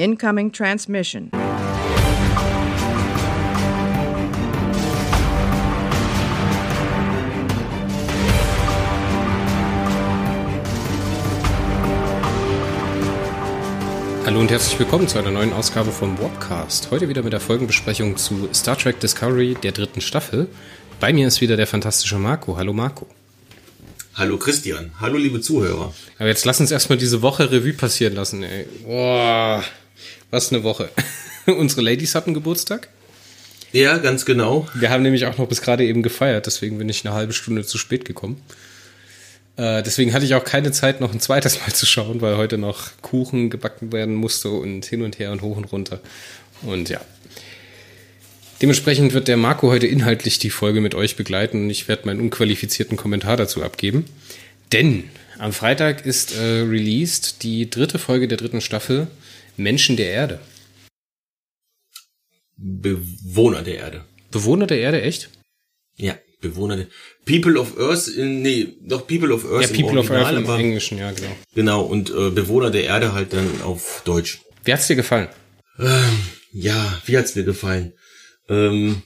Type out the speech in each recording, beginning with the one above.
Incoming transmission. Hallo und herzlich willkommen zu einer neuen Ausgabe vom Warpcast. Heute wieder mit der Folgenbesprechung zu Star Trek Discovery der dritten Staffel. Bei mir ist wieder der fantastische Marco. Hallo Marco. Hallo Christian. Hallo liebe Zuhörer. Aber jetzt lass uns erstmal diese Woche Revue passieren lassen, ey. Boah, was eine Woche. Unsere Ladies hatten Geburtstag. Ja, ganz genau. Wir haben nämlich auch noch bis gerade eben gefeiert, deswegen bin ich eine halbe Stunde zu spät gekommen. Äh, deswegen hatte ich auch keine Zeit, noch ein zweites Mal zu schauen, weil heute noch Kuchen gebacken werden musste und hin und her und hoch und runter. Und ja. Dementsprechend wird der Marco heute inhaltlich die Folge mit euch begleiten und ich werde meinen unqualifizierten Kommentar dazu abgeben. Denn am Freitag ist äh, released die dritte Folge der dritten Staffel Menschen der Erde. Bewohner der Erde. Bewohner der Erde, echt? Ja, Bewohner der People of Earth, nee, doch People of Earth Ja, People of Original, Earth im aber, Englischen, ja, genau. Genau, und äh, Bewohner der Erde halt dann auf Deutsch. Wie hat's dir gefallen? Ähm, ja, wie hat's mir gefallen? Ähm,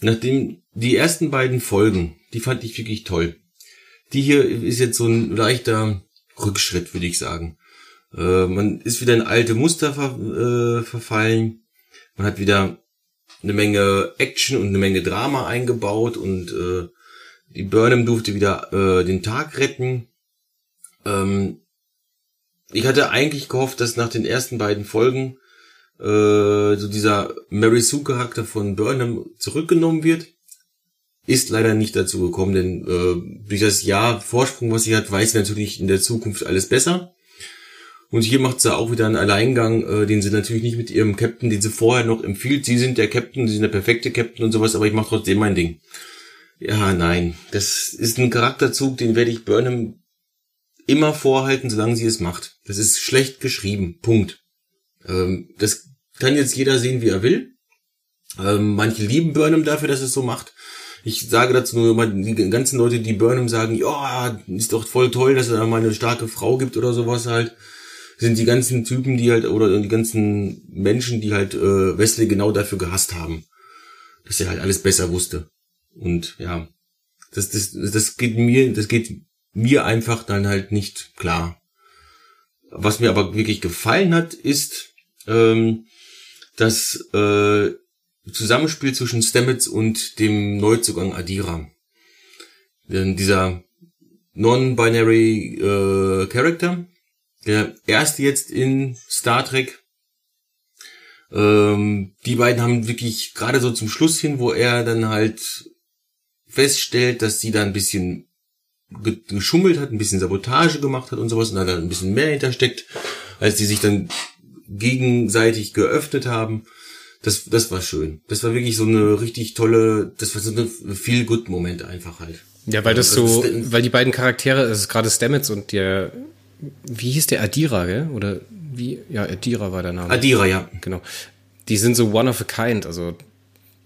nachdem die ersten beiden Folgen, die fand ich wirklich toll. Die hier ist jetzt so ein leichter Rückschritt, würde ich sagen. Äh, man ist wieder in alte Muster ver, äh, verfallen. Man hat wieder eine Menge Action und eine Menge Drama eingebaut und äh, die Burnham durfte wieder äh, den Tag retten. Ähm, ich hatte eigentlich gehofft, dass nach den ersten beiden Folgen äh, so dieser Mary Sue Charakter von Burnham zurückgenommen wird. Ist leider nicht dazu gekommen, denn äh, durch das Jahr Vorsprung, was sie hat, weiß sie natürlich in der Zukunft alles besser. Und hier macht sie auch wieder einen Alleingang, äh, den sie natürlich nicht mit ihrem Captain, den sie vorher noch empfiehlt. Sie sind der Captain, sie sind der perfekte Captain und sowas, aber ich mache trotzdem mein Ding. Ja, nein. Das ist ein Charakterzug, den werde ich Burnham immer vorhalten, solange sie es macht. Das ist schlecht geschrieben. Punkt. Ähm, das kann jetzt jeder sehen, wie er will. Ähm, manche lieben Burnham dafür, dass es so macht. Ich sage dazu nur immer, die ganzen Leute, die Burnham sagen, ja, ist doch voll toll, dass er da mal eine starke Frau gibt oder sowas halt, sind die ganzen Typen, die halt, oder die ganzen Menschen, die halt äh, Wesley genau dafür gehasst haben. Dass er halt alles besser wusste. Und ja, das, das, das geht mir, das geht mir einfach dann halt nicht klar. Was mir aber wirklich gefallen hat, ist ähm, das äh, Zusammenspiel zwischen Stamets und dem Neuzugang Adira. Denn dieser non-binary äh, Character, der erste jetzt in Star Trek, ähm, die beiden haben wirklich gerade so zum Schluss hin, wo er dann halt feststellt, dass sie da ein bisschen ge- geschummelt hat, ein bisschen Sabotage gemacht hat und sowas und da dann ein bisschen mehr hintersteckt, als die sich dann gegenseitig geöffnet haben. Das, das war schön. Das war wirklich so eine richtig tolle, das war so eine Feel-Good-Moment einfach halt. Ja, weil das Also so, weil die beiden Charaktere, es ist gerade Stamets und der, wie hieß der Adira, gell? Oder wie? Ja, Adira war der Name. Adira, ja. Genau. Die sind so one of a kind, also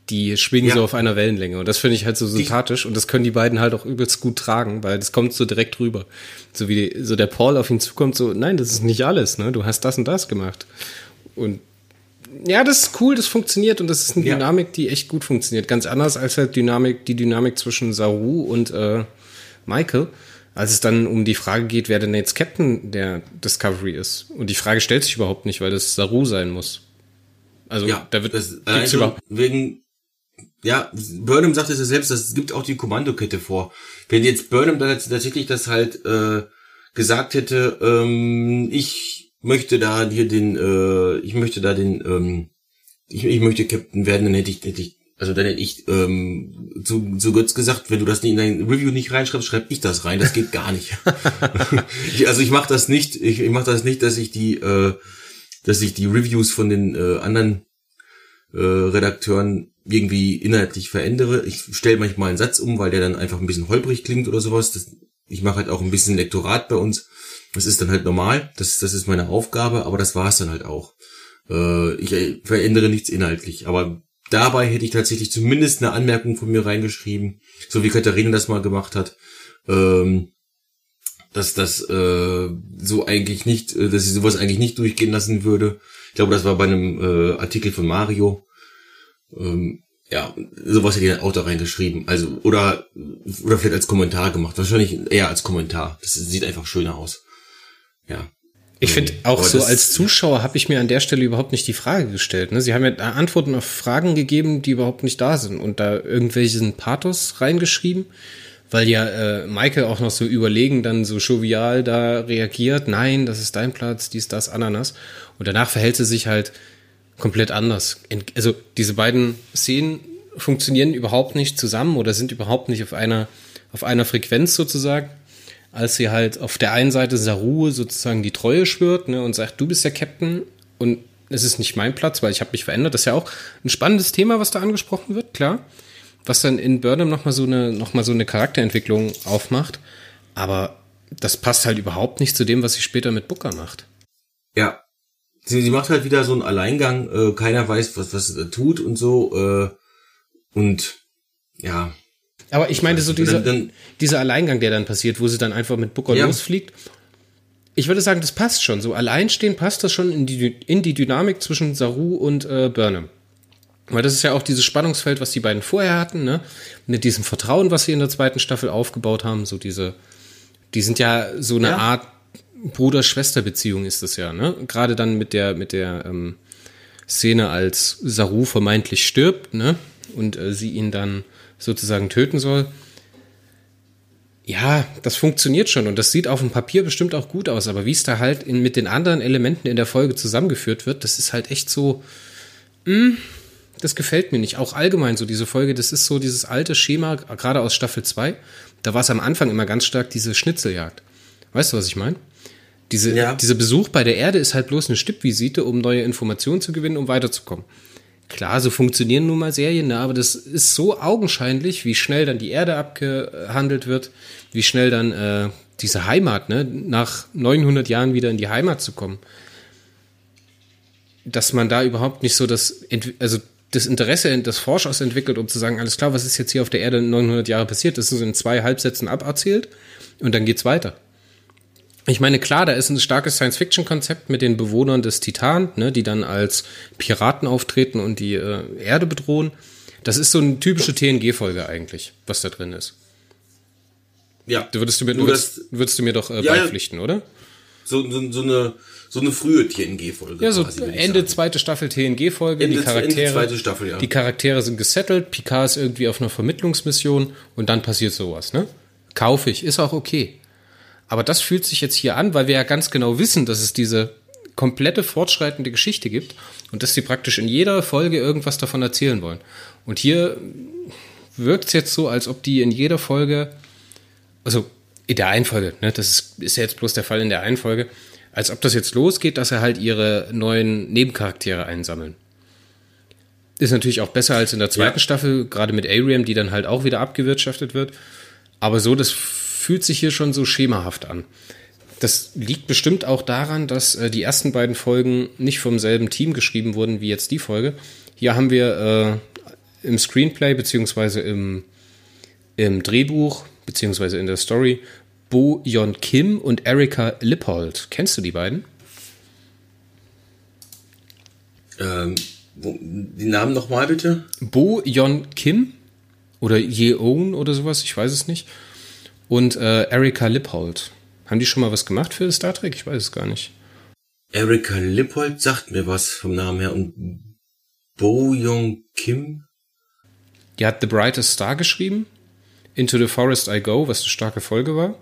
die schwingen Ja. so auf einer Wellenlänge und das finde ich halt so sympathisch und das können die beiden halt auch übelst gut tragen, weil das kommt so direkt rüber. So wie die, so der Paul auf ihn zukommt, so, nein, das ist nicht alles, ne? Du hast das und das gemacht. Und ja, das ist cool, das funktioniert und das ist eine Ja. Dynamik, die echt gut funktioniert. Ganz anders als halt Dynamik, die Dynamik zwischen Saru und äh, Michael, als es dann um die Frage geht, wer denn jetzt Captain der Discovery ist. Und die Frage stellt sich überhaupt nicht, weil das Saru sein muss. Also Ja, da wird das, also wegen, ja, Burnham sagt es ja selbst, es gibt auch die Kommandokette vor. Wenn jetzt Burnham dann tatsächlich das halt äh, gesagt hätte, ähm, ich möchte da hier den, äh, ich möchte da den, ähm, ich, ich möchte Captain werden, dann hätte ich, hätte ich also dann hätte ich ähm, zu, zu Götz gesagt, wenn du das in dein Review nicht reinschreibst, schreib ich das rein. Das geht gar nicht. ich, also ich mache das nicht. Ich, ich mache das nicht, dass ich die, äh, dass ich die Reviews von den äh, anderen äh, Redakteuren irgendwie inhaltlich verändere. Ich stelle manchmal einen Satz um, weil der dann einfach ein bisschen holprig klingt oder sowas. Das, ich mache halt auch ein bisschen Lektorat bei uns. Das ist dann halt normal. Das, das ist meine Aufgabe, aber das war es dann halt auch. Äh, ich äh, verändere nichts inhaltlich, aber dabei hätte ich tatsächlich zumindest eine Anmerkung von mir reingeschrieben, so wie Katharina das mal gemacht hat, ähm, dass das äh, so eigentlich nicht, äh, dass sie sowas eigentlich nicht durchgehen lassen würde. Ich glaube, das war bei einem äh, Artikel von Mario. Ähm, ja, sowas hätte er auch da reingeschrieben. Also, oder, oder vielleicht als Kommentar gemacht. Wahrscheinlich eher als Kommentar. Das sieht einfach schöner aus. Ja. Ich finde auch so als Zuschauer habe ich mir an der Stelle überhaupt nicht die Frage gestellt. Ne? Sie haben ja Antworten auf Fragen gegeben, die überhaupt nicht da sind und da irgendwelchen Pathos reingeschrieben, weil ja äh, Michael auch noch so überlegen dann so jovial da reagiert. Nein, das ist dein Platz, dies, das, Ananas. Und danach verhält sie sich halt komplett anders. Also diese beiden Szenen funktionieren überhaupt nicht zusammen oder sind überhaupt nicht auf einer auf einer Frequenz sozusagen als sie halt auf der einen Seite Saru sozusagen die Treue schwört ne, und sagt, du bist der Captain und es ist nicht mein Platz, weil ich habe mich verändert. Das ist ja auch ein spannendes Thema, was da angesprochen wird, klar. Was dann in Burnham nochmal so eine, noch so eine Charakterentwicklung aufmacht. Aber das passt halt überhaupt nicht zu dem, was sie später mit Booker macht. Ja. Sie, sie macht halt wieder so einen Alleingang, äh, keiner weiß, was, was sie tut und so, äh, und ja, aber ich meine, so dieser, dann, dieser Alleingang, der dann passiert, wo sie dann einfach mit Booker ja. losfliegt. Ich würde sagen, das passt schon. So alleinstehen passt das schon in die, in die Dynamik zwischen Saru und äh, Burnham. Weil das ist ja auch dieses Spannungsfeld, was die beiden vorher hatten, ne? Mit diesem Vertrauen, was sie in der zweiten Staffel aufgebaut haben, so diese, die sind ja so eine ja. Art Bruder-Schwester-Beziehung ist das ja, ne? Gerade dann mit der, mit der ähm, Szene, als Saru vermeintlich stirbt, ne? Und äh, sie ihn dann sozusagen töten soll. Ja, das funktioniert schon und das sieht auf dem Papier bestimmt auch gut aus, aber wie es da halt in, mit den anderen Elementen in der Folge zusammengeführt wird, das ist halt echt so, mh, hm, das gefällt mir nicht. Auch allgemein so diese Folge, das ist so dieses alte Schema, gerade aus Staffel 2, da war es am Anfang immer ganz stark diese Schnitzeljagd. Weißt du, was ich meine? Diese, ja. Dieser Besuch bei der Erde ist halt bloß eine Stippvisite, um neue Informationen zu gewinnen, um weiterzukommen. Klar, so funktionieren nun mal Serien, ne? aber das ist so augenscheinlich, wie schnell dann die Erde abgehandelt wird, wie schnell dann äh, diese Heimat, ne, nach 900 Jahren wieder in die Heimat zu kommen, dass man da überhaupt nicht so das, also das Interesse des Forschers entwickelt, um zu sagen, alles klar, was ist jetzt hier auf der Erde 900 Jahre passiert, das ist in zwei Halbsätzen aberzählt und dann geht's weiter. Ich meine, klar, da ist ein starkes Science-Fiction-Konzept mit den Bewohnern des Titan, ne, die dann als Piraten auftreten und die äh, Erde bedrohen. Das ist so eine typische TNG-Folge eigentlich, was da drin ist. Ja. Du würdest du mir, würdest, würdest du mir doch äh, ja, beipflichten, oder? So, so, so eine so eine frühe TNG-Folge. Ja, so quasi, Ende zweite Staffel TNG-Folge. Die Charaktere, Ende zweite Staffel, ja. die Charaktere sind gesettelt, Picard ist irgendwie auf einer Vermittlungsmission und dann passiert sowas, ne? Kaufe ich, ist auch okay. Aber das fühlt sich jetzt hier an, weil wir ja ganz genau wissen, dass es diese komplette fortschreitende Geschichte gibt und dass sie praktisch in jeder Folge irgendwas davon erzählen wollen. Und hier wirkt es jetzt so, als ob die in jeder Folge, also in der einen Folge, ne, das ist, ist ja jetzt bloß der Fall in der einen Folge, als ob das jetzt losgeht, dass sie halt ihre neuen Nebencharaktere einsammeln. Ist natürlich auch besser als in der zweiten ja. Staffel, gerade mit Ariam, die dann halt auch wieder abgewirtschaftet wird. Aber so, das fühlt sich hier schon so schemahaft an. Das liegt bestimmt auch daran, dass äh, die ersten beiden Folgen nicht vom selben Team geschrieben wurden wie jetzt die Folge. Hier haben wir äh, im Screenplay beziehungsweise im, im Drehbuch beziehungsweise in der Story Bo Yon Kim und Erika Lippold. Kennst du die beiden? Ähm, die Namen nochmal bitte? Bo Yon Kim oder Yeon oder sowas, ich weiß es nicht und äh, Erika Lippold. Haben die schon mal was gemacht für Star Trek? Ich weiß es gar nicht. Erika Lippold sagt mir was vom Namen her. Und Bo Young Kim? Die hat The Brightest Star geschrieben. Into the Forest I Go, was eine starke Folge war.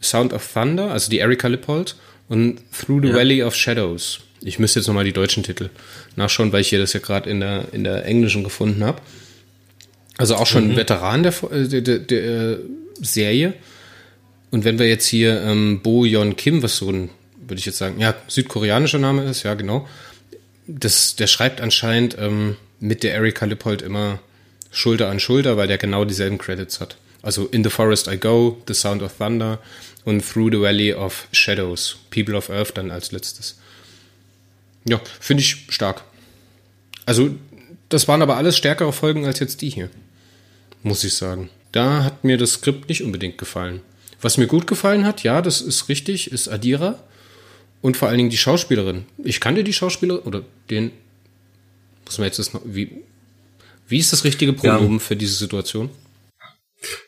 Sound of Thunder, also die Erika Lippold. Und Through the ja. Valley of Shadows. Ich müsste jetzt nochmal die deutschen Titel nachschauen, weil ich hier das ja gerade in der, in der englischen gefunden habe. Also auch schon mhm. ein Veteran der, äh, der, der, der Serie. Und wenn wir jetzt hier ähm, Bo Yon Kim, was so ein, würde ich jetzt sagen, ja, südkoreanischer Name ist, ja, genau. Das, der schreibt anscheinend ähm, mit der Erika Lippold immer Schulter an Schulter, weil der genau dieselben Credits hat. Also In the Forest I Go, The Sound of Thunder und Through the Valley of Shadows. People of Earth dann als letztes. Ja, finde ich stark. Also, das waren aber alles stärkere Folgen als jetzt die hier. Muss ich sagen. Da hat mir das Skript nicht unbedingt gefallen. Was mir gut gefallen hat, ja, das ist richtig, ist Adira. Und vor allen Dingen die Schauspielerin. Ich kannte die Schauspieler oder den. Muss man jetzt das noch. Wie, wie ist das richtige Pronomen ja. für diese Situation?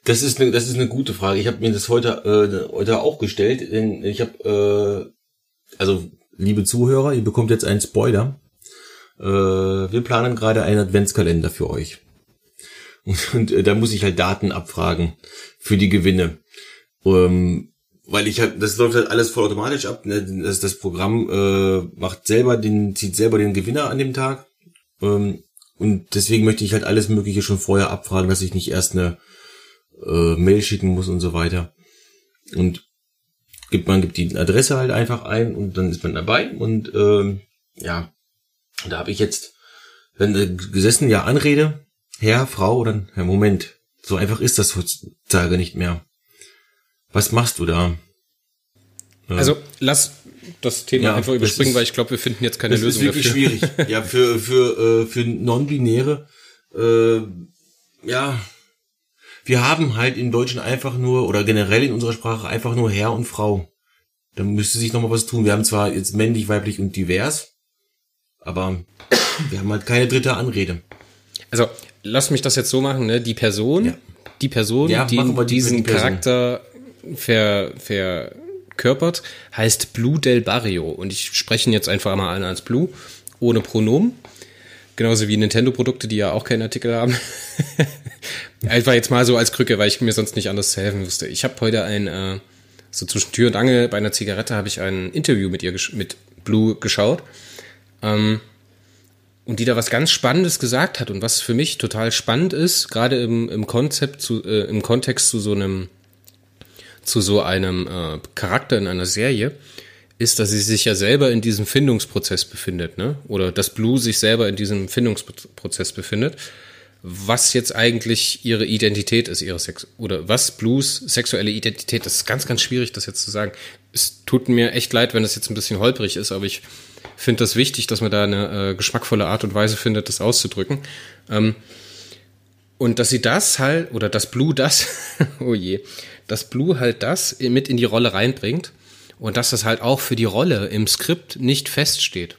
Das ist eine, das ist eine gute Frage. Ich habe mir das heute, äh, heute auch gestellt. Denn ich habe, äh, also liebe Zuhörer, ihr bekommt jetzt einen Spoiler. Äh, wir planen gerade einen Adventskalender für euch. Und, und äh, da muss ich halt Daten abfragen für die Gewinne. Ähm, weil ich halt, das läuft halt alles vollautomatisch ab. Ne? Das, das Programm äh, macht selber den, zieht selber den Gewinner an dem Tag. Ähm, und deswegen möchte ich halt alles Mögliche schon vorher abfragen, dass ich nicht erst eine äh, Mail schicken muss und so weiter. Und gibt man gibt die Adresse halt einfach ein und dann ist man dabei. Und ähm, ja, da habe ich jetzt wenn äh, gesessen, ja, Anrede, Herr, Frau oder Herr, Moment. So einfach ist das heutzutage nicht mehr. Was machst du da? Also lass das Thema ja, einfach überspringen, ist, weil ich glaube, wir finden jetzt keine das Lösung dafür. Das ist wirklich dafür. schwierig. Ja, für für äh, für non-binäre. Äh, ja, wir haben halt im Deutschen einfach nur oder generell in unserer Sprache einfach nur Herr und Frau. Da müsste sich noch mal was tun. Wir haben zwar jetzt männlich, weiblich und divers, aber wir haben halt keine dritte Anrede. Also lass mich das jetzt so machen. Ne? Die Person, ja. die Person, ja, die diesen die Charakter ver, verkörpert, heißt Blue Del Barrio. Und ich spreche ihn jetzt einfach mal an als Blue, ohne Pronomen. Genauso wie Nintendo-Produkte, die ja auch keinen Artikel haben. einfach jetzt mal so als Krücke, weil ich mir sonst nicht anders zu helfen wusste. Ich habe heute ein, äh, so zwischen Tür und Angel bei einer Zigarette habe ich ein Interview mit ihr, mit Blue geschaut. Ähm, und die da was ganz Spannendes gesagt hat und was für mich total spannend ist, gerade im, im Konzept zu, äh, im Kontext zu so einem zu so einem äh, Charakter in einer Serie, ist, dass sie sich ja selber in diesem Findungsprozess befindet, ne? Oder dass Blue sich selber in diesem Findungsprozess befindet, was jetzt eigentlich ihre Identität ist, ihre Sex oder was Blues sexuelle Identität. Das ist ganz, ganz schwierig, das jetzt zu sagen. Es tut mir echt leid, wenn das jetzt ein bisschen holprig ist, aber ich finde das wichtig, dass man da eine äh, geschmackvolle Art und Weise findet, das auszudrücken. Ähm, und dass sie das halt, oder dass Blue das, oh je, dass Blue halt das mit in die Rolle reinbringt und dass das halt auch für die Rolle im Skript nicht feststeht.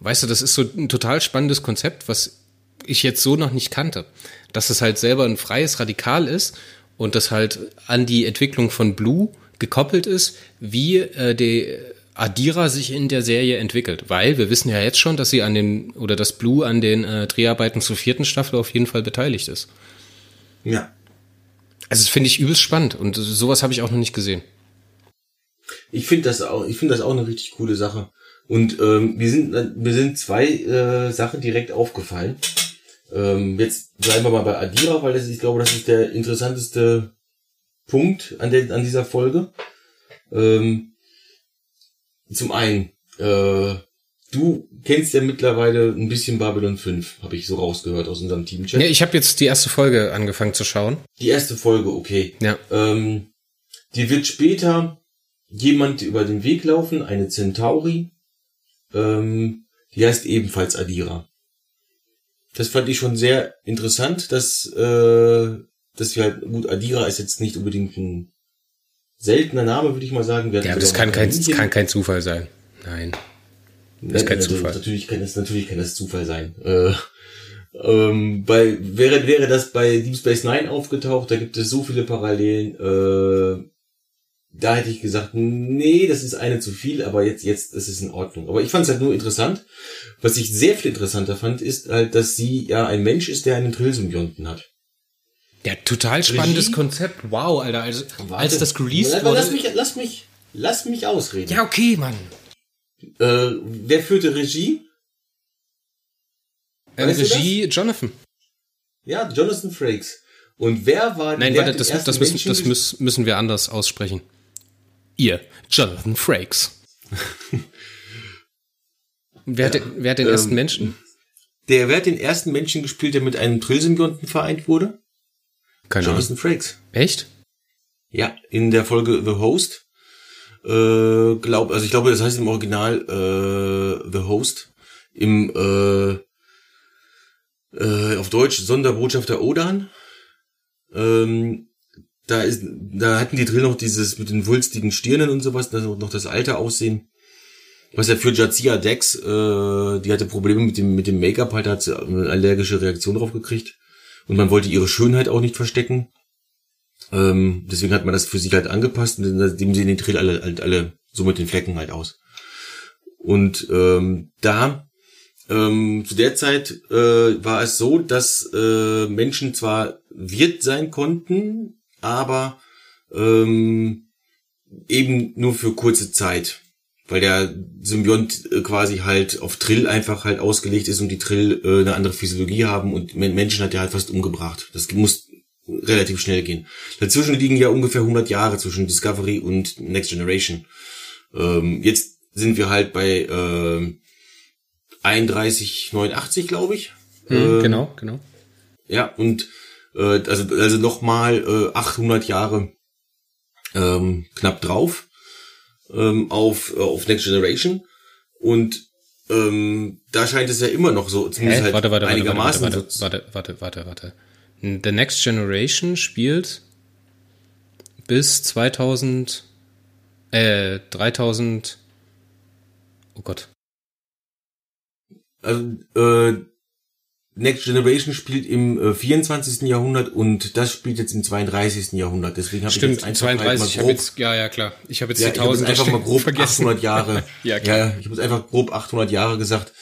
Weißt du, das ist so ein total spannendes Konzept, was ich jetzt so noch nicht kannte. Dass es halt selber ein freies Radikal ist und das halt an die Entwicklung von Blue gekoppelt ist, wie äh, die Adira sich in der Serie entwickelt. Weil wir wissen ja jetzt schon, dass sie an den, oder dass Blue an den äh, Dreharbeiten zur vierten Staffel auf jeden Fall beteiligt ist. Ja. Also das finde ich übelst spannend und sowas habe ich auch noch nicht gesehen. Ich finde das auch, ich finde das auch eine richtig coole Sache. Und ähm, wir sind, mir sind zwei äh, Sachen direkt aufgefallen. Ähm, jetzt bleiben wir mal bei Adira, weil das, ich glaube, das ist der interessanteste Punkt an, der, an dieser Folge. Ähm, zum einen, äh, du kennst ja mittlerweile ein bisschen Babylon 5, habe ich so rausgehört aus unserem Teamchat. Ja, ich habe jetzt die erste Folge angefangen zu schauen. Die erste Folge, okay. Ja. Ähm, die wird später jemand über den Weg laufen, eine Centauri. Ähm, die heißt ebenfalls Adira. Das fand ich schon sehr interessant, dass, äh, dass wir halt, gut, Adira ist jetzt nicht unbedingt ein seltener Name, würde ich mal sagen. ja, aber das kann kein, kann kein Zufall sein. Nein. Das ist kein also, Zufall. Natürlich kann das, natürlich kann das Zufall sein. Äh, ähm, bei, wäre, wäre das bei Deep Space Nine aufgetaucht, da gibt es so viele Parallelen, äh, da hätte ich gesagt, nee, das ist eine zu viel, aber jetzt, jetzt ist es in Ordnung. Aber ich fand es halt nur interessant. Was ich sehr viel interessanter fand, ist halt, dass sie ja ein Mensch ist, der einen Trillsymbionten hat. Ja, total spannendes Regie? Konzept. Wow, Alter. Also, als das released wurde. Lass mich, lass mich, lass mich ausreden. Ja, okay, Mann. Äh, wer führte Regie? Äh, Regie Jonathan. Ja, Jonathan Frakes. Und wer war Nein, warte, das, das, müssen, das müssen wir anders aussprechen. Ihr, Jonathan Frakes. wer, ja, hat den, wer hat den ähm, ersten Menschen? Der, wer hat den ersten Menschen gespielt, der mit einem Trillsymbionten vereint wurde? Keine Jonathan Ahnung. Frakes. Echt? Ja, in der Folge The Host. Äh, glaub, also ich glaube, das heißt im Original äh, The Host. Im äh, äh, auf Deutsch Sonderbotschafter Odan. Ähm, da ist, da hatten die Drill noch dieses mit den wulstigen Stirnen und sowas, das noch das alte Aussehen. Was ja für Jazia Dex, äh, die hatte Probleme mit dem, mit dem Make-up, halt hat sie eine allergische Reaktion drauf gekriegt. Und man wollte ihre Schönheit auch nicht verstecken. Ähm, deswegen hat man das für sich halt angepasst, und seitdem sehen die Drill alle, halt alle so mit den Flecken halt aus. Und ähm, da ähm, zu der Zeit äh, war es so, dass äh, Menschen zwar Wirt sein konnten, aber ähm, eben nur für kurze Zeit. Weil der Symbiont äh, quasi halt auf Trill einfach halt ausgelegt ist und die Trill äh, eine andere Physiologie haben und Menschen hat er halt fast umgebracht. Das muss relativ schnell gehen. Dazwischen liegen ja ungefähr 100 Jahre zwischen Discovery und Next Generation. Ähm, jetzt sind wir halt bei äh, 31, 89, glaube ich. Hm, äh, genau, genau. Ja, und äh, also, also nochmal äh, 800 Jahre ähm, knapp drauf ähm, auf, äh, auf Next Generation. Und ähm, da scheint es ja immer noch so, zumindest Hä? halt warte, warte, einigermaßen. Warte, warte, warte, warte, warte, warte. The Next Generation spielt bis 2000, äh, 3000, oh Gott. Also, äh, Next Generation spielt im äh, 24. Jahrhundert und das spielt jetzt im 32. Jahrhundert. Deswegen habe ich jetzt einfach 32, halt mal grob, jetzt, ja, ja, klar. Ich habe jetzt ja, die 1000 einfach mal grob vergessen. 800 Jahre. ja, klar. ja, ich habe jetzt einfach grob 800 Jahre gesagt.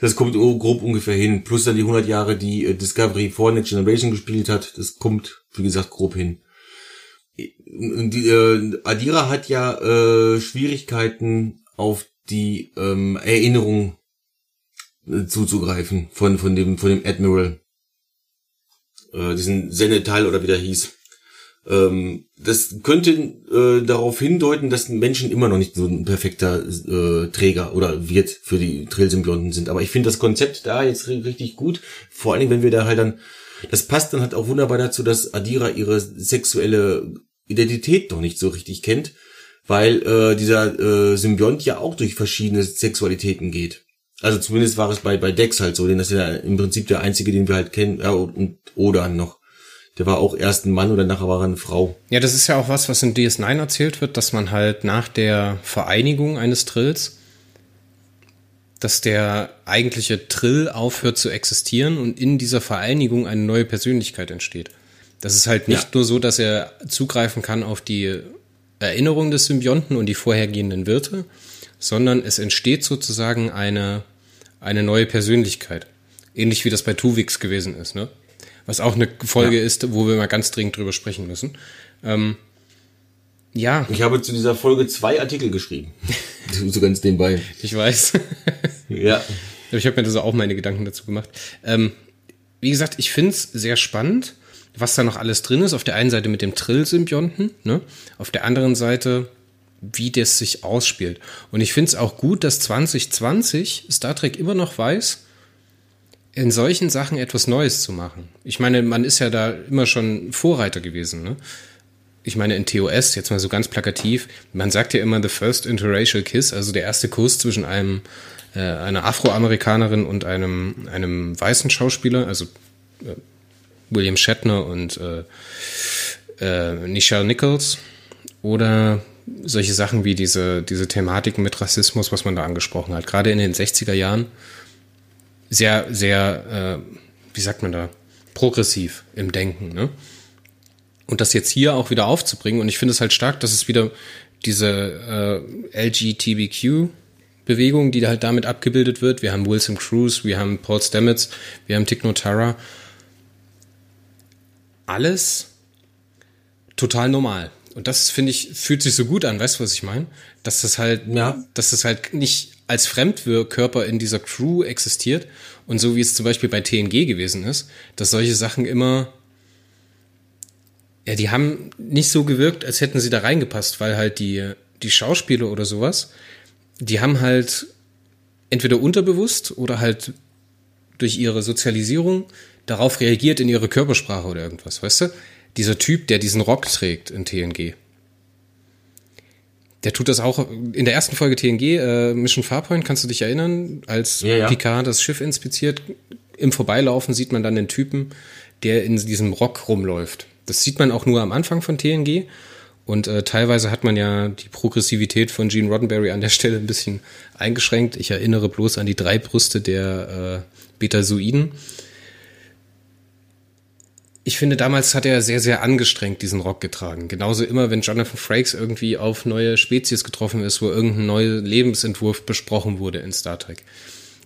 Das kommt grob ungefähr hin. Plus dann die 100 Jahre, die äh, Discovery vor Next Generation gespielt hat. Das kommt, wie gesagt, grob hin. Die, äh, Adira hat ja äh, Schwierigkeiten auf die ähm, Erinnerung zuzugreifen von, von dem, von dem Admiral. Äh, diesen Senetal oder wie der hieß. Ähm, das könnte äh, darauf hindeuten, dass Menschen immer noch nicht so ein perfekter äh, Träger oder Wirt für die Trillsymbionten sind. Aber ich finde das Konzept da jetzt richtig gut. Vor allen Dingen, wenn wir da halt dann, das passt dann halt auch wunderbar dazu, dass Adira ihre sexuelle Identität noch nicht so richtig kennt, weil äh, dieser äh, Symbiont ja auch durch verschiedene Sexualitäten geht. Also zumindest war es bei, bei Dex halt so, denn das ist ja im Prinzip der einzige, den wir halt kennen, ja, und oder noch. Der war auch erst ein Mann oder nachher war er eine Frau. Ja, das ist ja auch was, was in DS9 erzählt wird, dass man halt nach der Vereinigung eines Trills, dass der eigentliche Trill aufhört zu existieren und in dieser Vereinigung eine neue Persönlichkeit entsteht. Das ist halt nicht ja. nur so, dass er zugreifen kann auf die Erinnerung des Symbionten und die vorhergehenden Wirte, sondern es entsteht sozusagen eine, eine neue Persönlichkeit. Ähnlich wie das bei Tuvix gewesen ist, ne? Was auch eine Folge ja. ist, wo wir mal ganz dringend drüber sprechen müssen. Ähm, ja. Ich habe zu dieser Folge zwei Artikel geschrieben. so ganz nebenbei. Ich weiß. ja. Ich habe mir da auch meine Gedanken dazu gemacht. Ähm, wie gesagt, ich finde es sehr spannend, was da noch alles drin ist. Auf der einen Seite mit dem Trill-Symbionten, ne? Auf der anderen Seite wie das sich ausspielt. Und ich finde es auch gut, dass 2020 Star Trek immer noch weiß, in solchen Sachen etwas Neues zu machen. Ich meine, man ist ja da immer schon Vorreiter gewesen. Ne? Ich meine, in TOS, jetzt mal so ganz plakativ, man sagt ja immer The First Interracial Kiss, also der erste Kuss zwischen einem äh, einer Afroamerikanerin und einem, einem weißen Schauspieler, also äh, William Shatner und äh, äh, Nichelle Nichols. Oder solche Sachen wie diese, diese Thematiken mit Rassismus, was man da angesprochen hat, gerade in den 60er Jahren, sehr, sehr, äh, wie sagt man da, progressiv im Denken. Ne? Und das jetzt hier auch wieder aufzubringen, und ich finde es halt stark, dass es wieder diese äh, LGTBQ-Bewegung, die halt damit abgebildet wird. Wir haben Wilson Cruz, wir haben Paul Stamets, wir haben Tick Notara. Alles total normal. Und das finde ich, fühlt sich so gut an, weißt du, was ich meine? Dass das halt, ja. dass das halt nicht als Fremdkörper in dieser Crew existiert und so wie es zum Beispiel bei TNG gewesen ist, dass solche Sachen immer, ja, die haben nicht so gewirkt, als hätten sie da reingepasst, weil halt die, die Schauspieler oder sowas, die haben halt entweder unterbewusst oder halt durch ihre Sozialisierung darauf reagiert in ihre Körpersprache oder irgendwas, weißt du? Dieser Typ, der diesen Rock trägt in TNG. Der tut das auch in der ersten Folge TNG, äh, Mission Farpoint, kannst du dich erinnern, als ja, ja. Picard das Schiff inspiziert. Im Vorbeilaufen sieht man dann den Typen, der in diesem Rock rumläuft. Das sieht man auch nur am Anfang von TNG. Und äh, teilweise hat man ja die Progressivität von Gene Roddenberry an der Stelle ein bisschen eingeschränkt. Ich erinnere bloß an die drei Brüste der äh, Betasoiden. Ich finde, damals hat er sehr, sehr angestrengt diesen Rock getragen. Genauso immer, wenn Jonathan Frakes irgendwie auf neue Spezies getroffen ist, wo irgendein neuer Lebensentwurf besprochen wurde in Star Trek.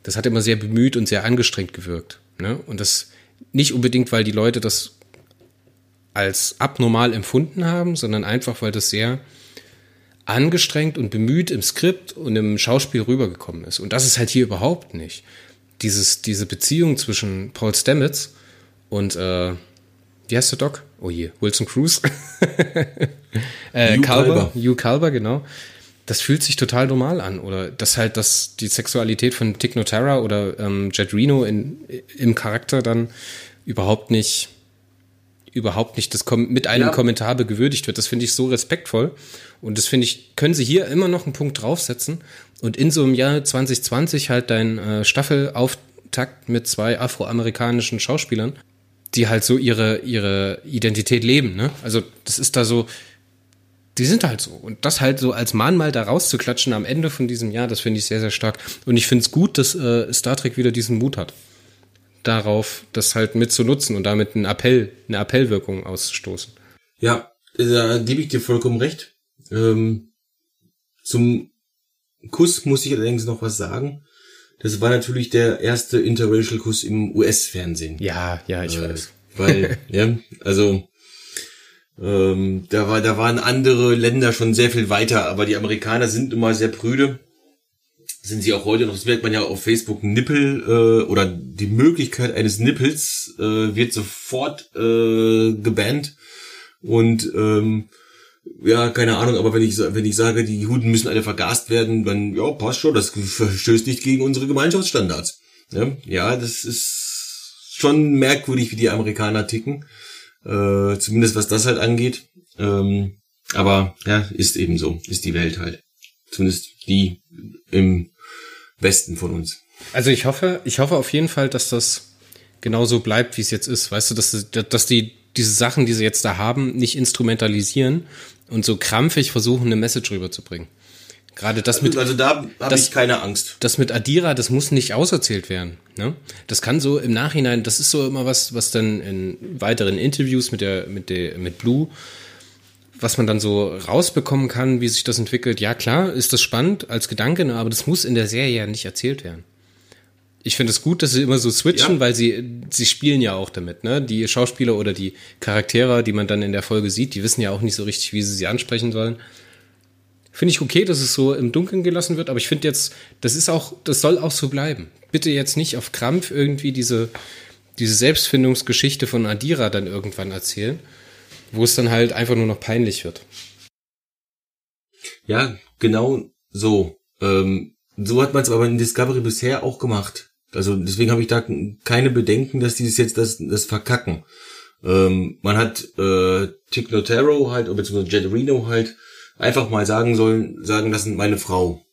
Das hat immer sehr bemüht und sehr angestrengt gewirkt. Ne? Und das nicht unbedingt, weil die Leute das als abnormal empfunden haben, sondern einfach, weil das sehr angestrengt und bemüht im Skript und im Schauspiel rübergekommen ist. Und das ist halt hier überhaupt nicht. Dieses, diese Beziehung zwischen Paul Stamets und äh, wie heißt der Doc? Oh je, Wilson Cruz. äh, Hugh Calber, Hugh Calber, genau. Das fühlt sich total normal an. Oder dass halt das, die Sexualität von Tick Notara oder ähm, Jet Reno in, im Charakter dann überhaupt nicht überhaupt nicht das mit einem ja. Kommentar begewürdigt wird. Das finde ich so respektvoll. Und das finde ich, können sie hier immer noch einen Punkt draufsetzen und in so einem Jahr 2020 halt dein äh, Staffelauftakt mit zwei afroamerikanischen Schauspielern die halt so ihre, ihre Identität leben, ne? Also, das ist da so, die sind halt so. Und das halt so als Mahnmal da rauszuklatschen am Ende von diesem Jahr, das finde ich sehr, sehr stark. Und ich finde es gut, dass äh, Star Trek wieder diesen Mut hat, darauf das halt mitzunutzen und damit einen Appell, eine Appellwirkung auszustoßen. Ja, da gebe ich dir vollkommen recht. Ähm, zum Kuss muss ich allerdings noch was sagen. Das war natürlich der erste Interracial-Kuss im US-Fernsehen. Ja, ja, ich äh, weiß. Weil, ja, also ähm, da, war, da waren andere Länder schon sehr viel weiter, aber die Amerikaner sind immer sehr prüde. Sind sie auch heute noch, das merkt man ja auf Facebook, Nippel äh, oder die Möglichkeit eines Nippels äh, wird sofort äh, gebannt. Und ähm, ja, keine Ahnung, aber wenn ich, wenn ich sage, die Juden müssen alle vergast werden, dann, ja, passt schon, das verstößt nicht gegen unsere Gemeinschaftsstandards. Ja, ja das ist schon merkwürdig, wie die Amerikaner ticken. Äh, zumindest was das halt angeht. Ähm, aber ja, ist eben so, ist die Welt halt. Zumindest die im Westen von uns. Also ich hoffe, ich hoffe auf jeden Fall, dass das genauso bleibt, wie es jetzt ist. Weißt du, dass, dass die diese Sachen, die sie jetzt da haben, nicht instrumentalisieren und so krampfig versuchen, eine Message rüberzubringen. Gerade das mit. Also da habe ich keine Angst. Das mit Adira, das muss nicht auserzählt werden. Ne? Das kann so im Nachhinein, das ist so immer was, was dann in weiteren Interviews mit der, mit der, mit Blue, was man dann so rausbekommen kann, wie sich das entwickelt. Ja, klar, ist das spannend als Gedanke, ne? aber das muss in der Serie ja nicht erzählt werden ich finde es gut, dass sie immer so switchen, ja. weil sie, sie spielen ja auch damit, ne? Die Schauspieler oder die Charaktere, die man dann in der Folge sieht, die wissen ja auch nicht so richtig, wie sie sie ansprechen sollen. Finde ich okay, dass es so im Dunkeln gelassen wird, aber ich finde jetzt, das ist auch, das soll auch so bleiben. Bitte jetzt nicht auf Krampf irgendwie diese, diese Selbstfindungsgeschichte von Adira dann irgendwann erzählen, wo es dann halt einfach nur noch peinlich wird. Ja, genau so. Ähm, so hat man es aber in Discovery bisher auch gemacht. Also deswegen habe ich da keine Bedenken, dass die das jetzt das, das verkacken. Ähm, man hat äh, Tick Notaro halt, oder beziehungsweise Jet Reno halt, einfach mal sagen sollen, sagen lassen, meine Frau.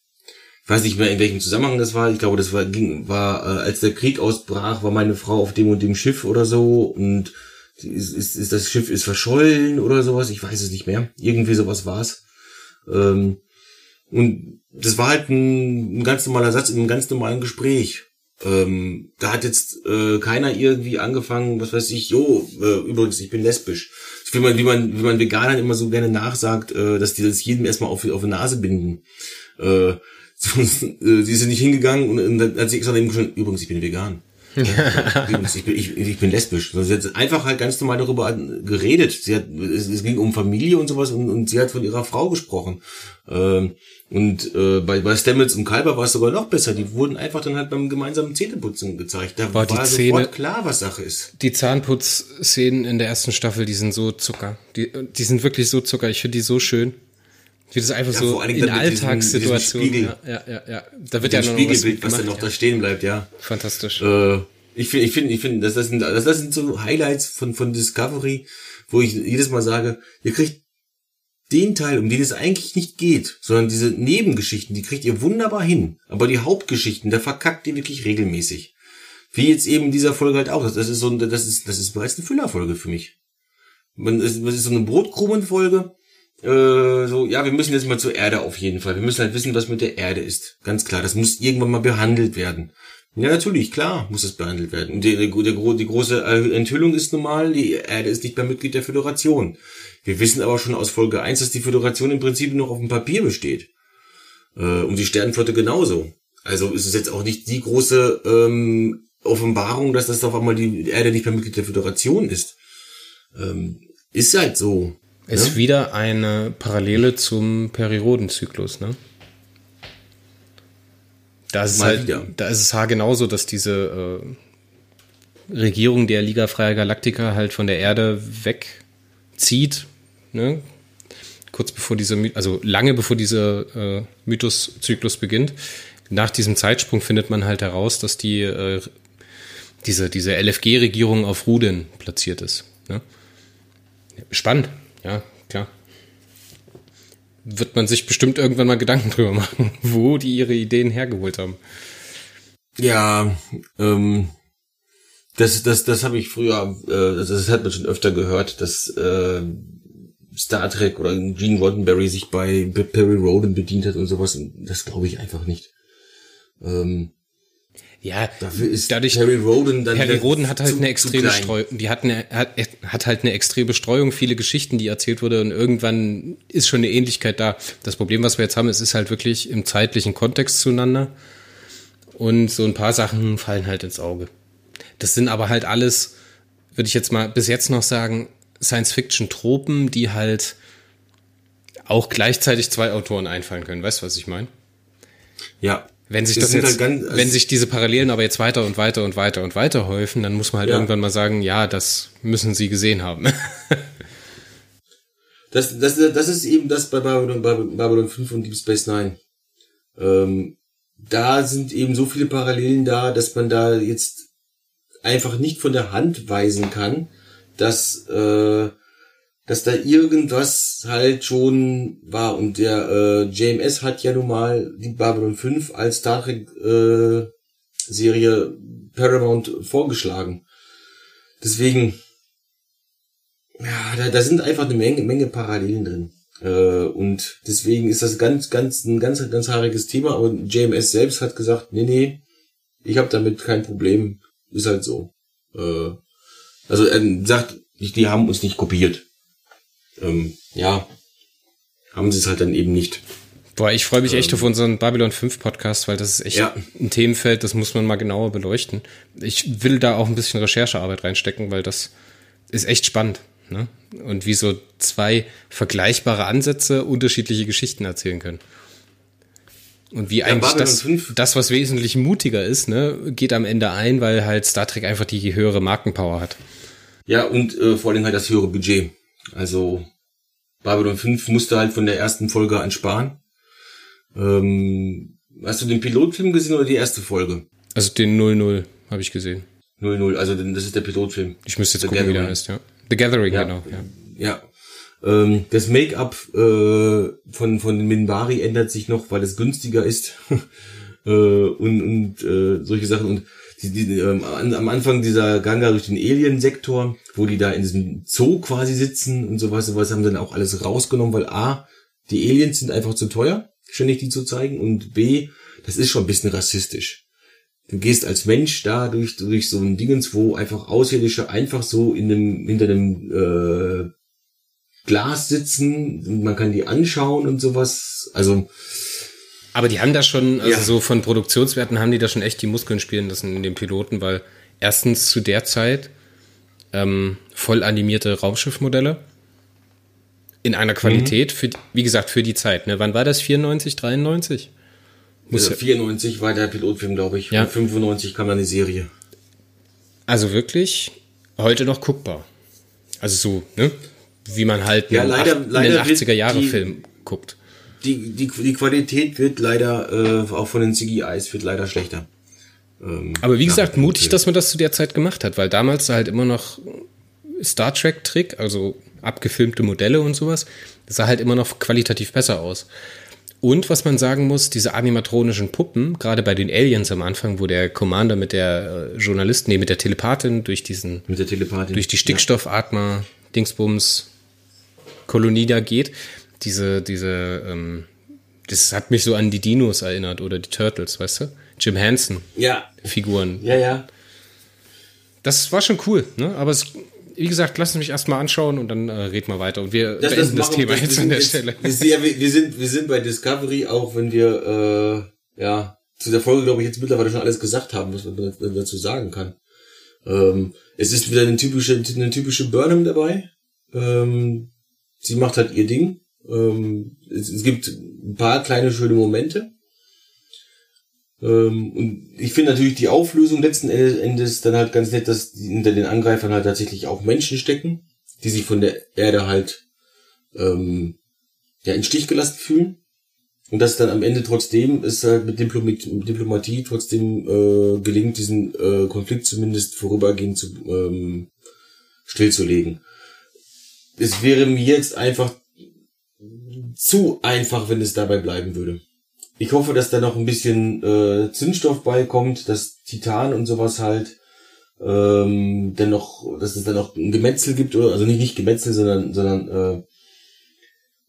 Ich weiß nicht mehr, in welchem Zusammenhang das war. Ich glaube, das war, ging, war äh, als der Krieg ausbrach, war meine Frau auf dem und dem Schiff oder so und ist, ist, ist das Schiff ist verschollen oder sowas. Ich weiß es nicht mehr. Irgendwie sowas war's. Ähm, und das war halt ein, ein ganz normaler Satz in einem ganz normalen Gespräch. Ähm, da hat jetzt äh, keiner irgendwie angefangen, was weiß ich, jo, äh, übrigens, ich bin lesbisch. Wie man, wie man, wie man Veganern immer so gerne nachsagt, äh, dass die das jedem erstmal auf, auf die Nase binden. Äh, die sind nicht hingegangen und, und dann hat sie schon, übrigens, ich bin vegan. ich bin, ich, ich bin lesbisch. Also sie hat einfach halt ganz normal darüber geredet. Sie hat, es, es ging um Familie und sowas und, und sie hat von ihrer Frau gesprochen. Ähm, und äh, bei, bei Stamets und Kalber war es sogar noch besser. Die wurden einfach dann halt beim gemeinsamen Zähneputzen gezeigt. Da war, war sofort klar, was Sache ist. Die Zahnputzszenen in der ersten Staffel, die sind so Zucker. Die, die sind wirklich so Zucker. Ich finde die so schön. Wie das einfach ja, so in Alltagssituationen. Ja, ja, ja, ja. Da wird ja noch Spiegelbild, was, was dann noch ja. da stehen bleibt, ja. Fantastisch. Äh, ich finde, ich finde, ich finde, das, das sind, das, das sind so Highlights von, von Discovery, wo ich jedes Mal sage, ihr kriegt den Teil, um den es eigentlich nicht geht, sondern diese Nebengeschichten, die kriegt ihr wunderbar hin. Aber die Hauptgeschichten, da verkackt ihr wirklich regelmäßig. Wie jetzt eben in dieser Folge halt auch. Das ist so, das ist, das ist bereits eine Füllerfolge für mich. Man das ist so eine Brotkrumenfolge. Äh, so, ja, wir müssen jetzt mal zur Erde auf jeden Fall. Wir müssen halt wissen, was mit der Erde ist. Ganz klar, das muss irgendwann mal behandelt werden. Ja, natürlich, klar muss es behandelt werden. Die, die, die, die große Enthüllung ist normal, die Erde ist nicht mehr Mitglied der Föderation. Wir wissen aber schon aus Folge 1, dass die Föderation im Prinzip noch auf dem Papier besteht. Äh, und die Sternenflotte genauso. Also ist es jetzt auch nicht die große ähm, Offenbarung, dass das auf einmal die Erde nicht mehr Mitglied der Föderation ist. Ähm, ist halt so. Ist ne? wieder eine Parallele zum Periodenzyklus, ne? Da ist, es halt, da ist es haargenauso, dass diese äh, Regierung der Liga Freier Galaktiker halt von der Erde wegzieht, ne? kurz bevor dieser, also lange bevor dieser äh, Mythoszyklus beginnt. Nach diesem Zeitsprung findet man halt heraus, dass die äh, diese, diese LFG-Regierung auf Ruden platziert ist. Ne? Spannend, ja, klar wird man sich bestimmt irgendwann mal Gedanken drüber machen, wo die ihre Ideen hergeholt haben. Ja, ähm, das, das, das habe ich früher, äh, das, das hat man schon öfter gehört, dass äh, Star Trek oder Gene Roddenberry sich bei Perry Roden bedient hat und sowas. Das glaube ich einfach nicht. Ähm, ja, dafür ist dadurch, Harry Roden dann Harry Roden hat halt zu, eine extreme Streuung, die hat eine, hat, hat halt eine extreme Streuung, viele Geschichten, die erzählt wurde und irgendwann ist schon eine Ähnlichkeit da. Das Problem, was wir jetzt haben, ist, ist halt wirklich im zeitlichen Kontext zueinander und so ein paar Sachen fallen halt ins Auge. Das sind aber halt alles, würde ich jetzt mal bis jetzt noch sagen, Science-Fiction-Tropen, die halt auch gleichzeitig zwei Autoren einfallen können. Weißt du, was ich meine? Ja, wenn sich das, das jetzt, halt ganz, also wenn sich diese Parallelen aber jetzt weiter und weiter und weiter und weiter häufen, dann muss man halt ja. irgendwann mal sagen, ja, das müssen sie gesehen haben. das, das, das ist eben das bei Babylon, Babylon 5 und Deep Space Nine. Ähm, da sind eben so viele Parallelen da, dass man da jetzt einfach nicht von der Hand weisen kann, dass äh, dass da irgendwas halt schon war. Und der äh, JMS hat ja nun mal die Babylon 5 als Star Trek äh, Serie Paramount vorgeschlagen. Deswegen, ja, da, da sind einfach eine Menge, Menge Parallelen drin. Äh, und deswegen ist das ganz, ganz, ein ganz, ganz haariges Thema. Aber JMS selbst hat gesagt, nee, nee, ich habe damit kein Problem. Ist halt so. Äh, also er sagt, die haben uns nicht kopiert ähm, ja, haben sie es halt dann eben nicht. Boah, ich freue mich echt ähm, auf unseren Babylon 5 Podcast, weil das ist echt ja. ein Themenfeld, das muss man mal genauer beleuchten. Ich will da auch ein bisschen Recherchearbeit reinstecken, weil das ist echt spannend. Ne? Und wie so zwei vergleichbare Ansätze unterschiedliche Geschichten erzählen können. Und wie ja, eigentlich das, das, was wesentlich mutiger ist, ne, geht am Ende ein, weil halt Star Trek einfach die höhere Markenpower hat. Ja, und äh, vor allem halt das höhere Budget. Also Babylon 5 musste halt von der ersten Folge an sparen. Ähm, hast du den Pilotfilm gesehen oder die erste Folge? Also den 00 habe ich gesehen. 00, also das ist der Pilotfilm. Ich müsste jetzt The gucken, Gathering. wie der heißt, ja. The Gathering, ja, genau. Ja. ja. Ähm, das Make-up äh, von, von Minbari ändert sich noch, weil es günstiger ist. äh, und und äh, solche Sachen. Und die, die, ähm, am Anfang dieser Ganga durch den Alien-Sektor, wo die da in diesem Zoo quasi sitzen und sowas, sowas haben sie dann auch alles rausgenommen, weil A, die Aliens sind einfach zu teuer, ständig die zu zeigen, und B, das ist schon ein bisschen rassistisch. Du gehst als Mensch da durch, durch so ein Dingens, wo einfach Außerirdische einfach so in einem, hinter einem äh, Glas sitzen und man kann die anschauen und sowas. Also aber die haben da schon, also ja. so von Produktionswerten haben die da schon echt die Muskeln spielen lassen in den Piloten, weil erstens zu der Zeit ähm, voll animierte Raumschiffmodelle in einer Qualität, mhm. für, wie gesagt, für die Zeit. Ne? Wann war das? 94, 93? Muss ja, 94 war der Pilotfilm, glaube ich. Ja. Und 95 kam dann die Serie. Also wirklich heute noch guckbar. Also so, ne? Wie man halt ja, leider, in leider den 80er Jahre Film guckt die, die, die Qualität wird leider, äh, auch von den CGIs, wird leider schlechter. Ähm, Aber wie gesagt, mutig, dass man das zu der Zeit gemacht hat, weil damals halt immer noch Star Trek-Trick, also abgefilmte Modelle und sowas, das sah halt immer noch qualitativ besser aus. Und was man sagen muss, diese animatronischen Puppen, gerade bei den Aliens am Anfang, wo der Commander mit der äh, Journalistin, nee, mit der Telepathin durch diesen, mit der Telepathin, durch die Stickstoffatmer Dingsbums Kolonie da geht. Diese, diese, ähm, das hat mich so an die Dinos erinnert oder die Turtles, weißt du? Jim Henson. Ja. Figuren. Ja, ja. Das war schon cool, ne? Aber es, wie gesagt, lass mich erstmal anschauen und dann äh, reden wir weiter. Und wir Das, das, beenden das, wir- Thema das- jetzt wir an der sind Stelle. Wir, ja, wir, wir, sind, wir sind bei Discovery, auch wenn wir äh, ja zu der Folge, glaube ich, jetzt mittlerweile schon alles gesagt haben, was man da- dazu sagen kann. Ähm, es ist wieder eine typische, eine typische Burnham dabei. Ähm, sie macht halt ihr Ding. Ähm, es, es gibt ein paar kleine schöne Momente. Ähm, und ich finde natürlich die Auflösung letzten Endes, dann halt ganz nett, dass hinter den Angreifern halt tatsächlich auch Menschen stecken, die sich von der Erde halt ähm, ja, in Stich gelassen fühlen. Und dass dann am Ende trotzdem es halt mit Diplomat Diplomatie trotzdem äh, gelingt, diesen äh, Konflikt zumindest vorübergehend zu, ähm, stillzulegen. Es wäre mir jetzt einfach zu einfach, wenn es dabei bleiben würde. Ich hoffe, dass da noch ein bisschen äh, Zündstoff beikommt, dass Titan und sowas halt ähm, dann noch, dass es dann noch ein Gemetzel gibt oder also nicht nicht Gemetzel, sondern sondern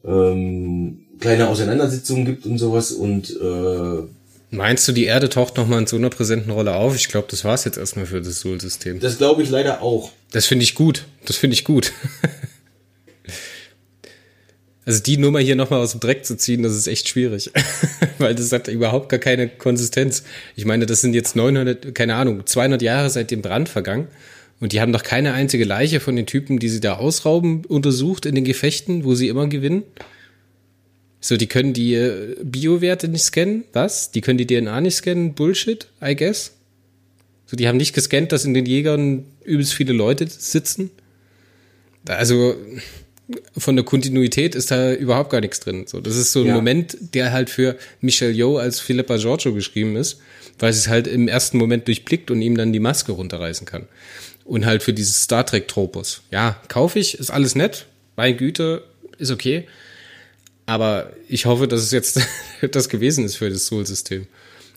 äh, ähm, kleine Auseinandersetzungen gibt und sowas und äh, Meinst du, die Erde taucht nochmal in so einer präsenten Rolle auf? Ich glaube, das war's jetzt erstmal für das Sol-System. das glaube ich leider auch. Das finde ich gut. Das finde ich gut. Also die Nummer hier nochmal aus dem Dreck zu ziehen, das ist echt schwierig. Weil das hat überhaupt gar keine Konsistenz. Ich meine, das sind jetzt 900, keine Ahnung, 200 Jahre seit dem Brand vergangen. Und die haben doch keine einzige Leiche von den Typen, die sie da ausrauben, untersucht in den Gefechten, wo sie immer gewinnen. So, die können die äh, Biowerte nicht scannen. Was? Die können die DNA nicht scannen? Bullshit, I guess. So, die haben nicht gescannt, dass in den Jägern übelst viele Leute sitzen. Also von der Kontinuität ist da überhaupt gar nichts drin. So, das ist so ein Ja. Moment, der halt für Michelle Yeoh als Philippa Giorgio geschrieben ist, weil sie es halt im ersten Moment durchblickt und ihm dann die Maske runterreißen kann. Und halt für dieses Star Trek Tropos. Ja, kaufe ich, ist alles nett, bei Güte, ist okay. Aber ich hoffe, dass es jetzt das gewesen ist für das Sol-System.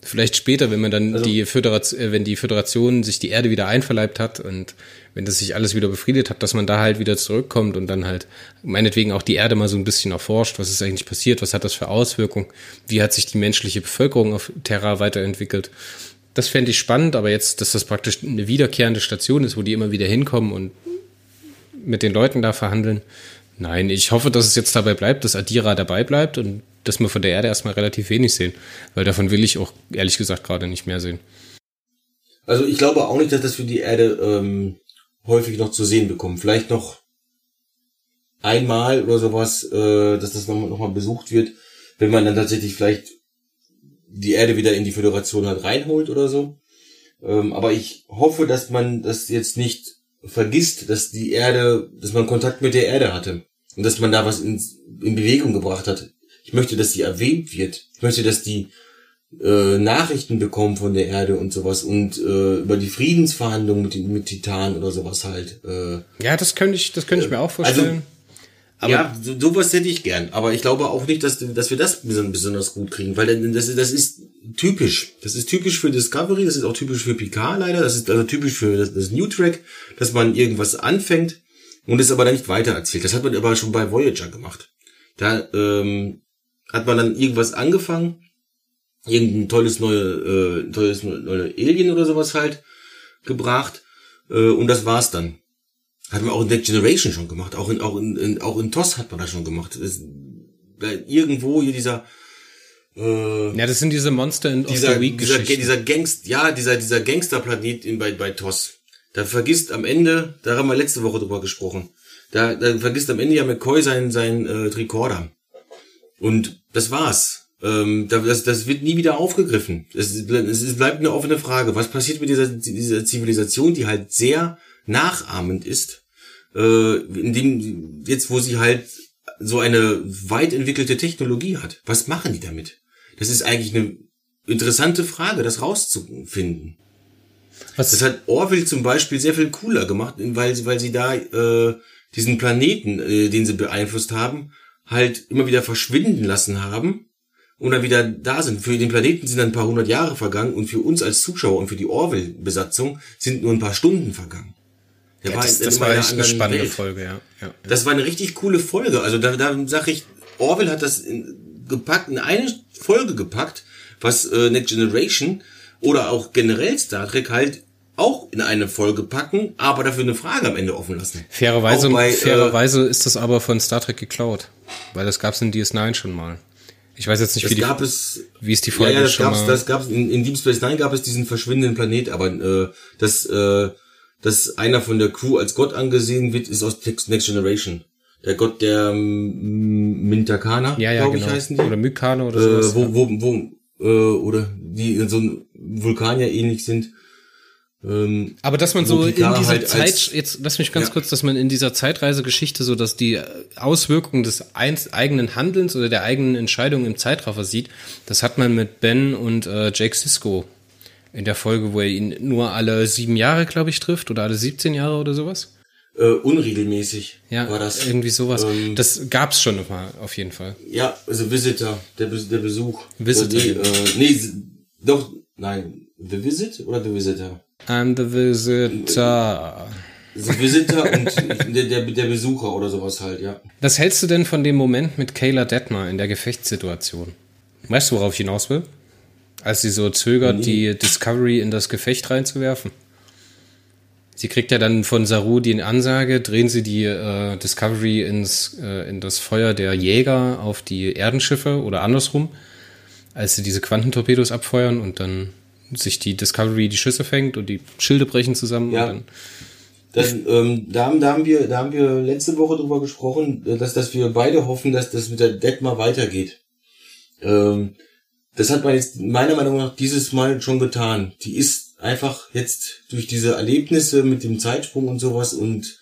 Vielleicht später, wenn man dann die Föderation, äh, wenn die Föderation sich die Erde wieder einverleibt hat und wenn das sich alles wieder befriedet hat, dass man da halt wieder zurückkommt und dann halt meinetwegen auch die Erde mal so ein bisschen erforscht, was ist eigentlich passiert, was hat das für Auswirkungen, wie hat sich die menschliche Bevölkerung auf Terra weiterentwickelt. Das fände ich spannend, aber jetzt, dass das praktisch eine wiederkehrende Station ist, wo die immer wieder hinkommen und mit den Leuten da verhandeln. Nein, ich hoffe, dass es jetzt dabei bleibt, dass Adira dabei bleibt und dass wir von der Erde erstmal relativ wenig sehen, weil davon will ich auch ehrlich gesagt gerade nicht mehr sehen. Also ich glaube auch nicht, dass das für die Erde ähm, häufig noch zu sehen bekommen. Vielleicht noch einmal oder sowas, äh, dass das nochmal noch besucht wird, wenn man dann tatsächlich vielleicht die Erde wieder in die Föderation halt reinholt oder so. Ähm, aber ich hoffe, dass man das jetzt nicht vergisst, dass die Erde, dass man Kontakt mit der Erde hatte und dass man da was in, in Bewegung gebracht hat. Ich möchte, dass die erwähnt wird. Ich möchte, dass die äh, Nachrichten bekommen von der Erde und sowas und äh, über die Friedensverhandlungen mit, den- mit Titan oder sowas halt. Äh, Ja, das könnte ich, das könnte ich mir auch vorstellen. aber ja, so, sowas hätte ich gern. Aber ich glaube auch nicht, dass, dass wir das beson- besonders gut kriegen, weil das, das ist typisch. Das ist typisch für Discovery, das ist auch typisch für Picard leider, das ist also typisch für das, das New Track, dass man irgendwas anfängt und es aber dann nicht weitererzählt. Das hat man aber schon bei Voyager gemacht. Da ähm, hat man dann irgendwas angefangen, irgendein tolles neue, äh, tolles neue Alien oder sowas halt gebracht äh, und das war's dann. Hat man auch in Next Generation schon gemacht. Auch in, auch in, in, auch in TOS hat man das schon gemacht. Das, da irgendwo hier dieser, äh, Ja, das sind diese Monster in dieser, the Week dieser, dieser Gangst, ja, dieser, dieser Gangsterplanet in, bei, bei TOS. Da vergisst am Ende, da haben wir letzte Woche drüber gesprochen. Da, da vergisst am Ende ja McCoy sein, sein äh, Tricorder. Und das war's. Ähm, da- das, das wird nie wieder aufgegriffen. Es, es bleibt eine offene Frage. Was passiert mit dieser, dieser Zivilisation, die halt sehr nachahmend ist, äh, in dem, jetzt wo sie halt so eine weit entwickelte Technologie hat. Was machen die damit? Das ist eigentlich eine interessante Frage, das rauszufinden. Was, Das hat Orville zum Beispiel sehr viel cooler gemacht, weil sie, weil sie da äh, diesen Planeten, äh, den sie beeinflusst haben, halt immer wieder verschwinden lassen haben und dann wieder da sind. Für den Planeten sind dann ein paar hundert Jahre vergangen und für uns als Zuschauer und für die Orville-Besatzung sind nur ein paar Stunden vergangen. Der Ja, war das, in das war echt eine spannende Welt. Folge, ja. ja. Das war eine richtig coole Folge. Also da, da sag ich, Orwell hat das in, gepackt, in eine Folge gepackt, was äh, Next Generation oder auch generell Star Trek halt auch in eine Folge packen, aber dafür eine Frage am Ende offen lassen. Fairerweise, bei, äh, fairerweise ist das aber von Star Trek geklaut. Weil das gab's in DS9 schon mal. Ich weiß jetzt nicht, wie, die, gab es, wie ist die Folge ja, ja, das schon gab's, mal. das gab's in, in Deep Space Nine gab es diesen verschwindenden Planet, aber äh, das, äh, dass einer von der Crew als Gott angesehen wird, ist aus Next Next Generation. Der Gott der ähm, Mintakana, ja, ja, glaube genau. ich, heißen die. Oder Mykane oder äh, sowas. wo, wo, wo, äh, oder die in so einem Vulkan ja ähnlich sind. Ähm, Aber dass man so in dieser halt Zeit, jetzt lass mich ganz Ja. kurz, dass man in dieser Zeitreisegeschichte so, dass die Auswirkungen des eins, eigenen Handelns oder der eigenen Entscheidung im Zeitraffer sieht, das hat man mit Ben und äh, Jake Sisko in der Folge, wo er ihn nur alle sieben Jahre, glaube ich, trifft oder alle 17 Jahre oder sowas. äh, unregelmäßig Ja, war das. irgendwie sowas. Ähm, das gab's schon mal auf jeden Fall. Ja, also Visitor, der, Bes- der Besuch. Visitor. Äh, nee, äh, nee, doch, nein, The Visit oder The Visitor? I'm the visitor. The Visitor und der, der, der Besucher oder sowas halt, ja. Was hältst du denn von dem Moment mit Kayla Detmer in der Gefechtssituation? Weißt du, worauf ich hinaus will? Als sie so zögert, die Discovery in das Gefecht reinzuwerfen. Sie kriegt ja dann von Saru die Ansage, drehen sie die äh, Discovery ins, äh, in das Feuer der Jäger auf die Erdenschiffe oder andersrum, als sie diese Quantentorpedos abfeuern und dann sich die Discovery die Schüsse fängt und die Schilde brechen zusammen. Ja. Und dann, Dann, ähm, da, haben, da, haben wir, da haben wir letzte Woche drüber gesprochen, äh, dass, dass wir beide hoffen, dass das mit der Detmar weitergeht. Ähm, das hat man jetzt meiner Meinung nach dieses Mal schon getan. Die ist einfach jetzt durch diese Erlebnisse mit dem Zeitsprung und sowas und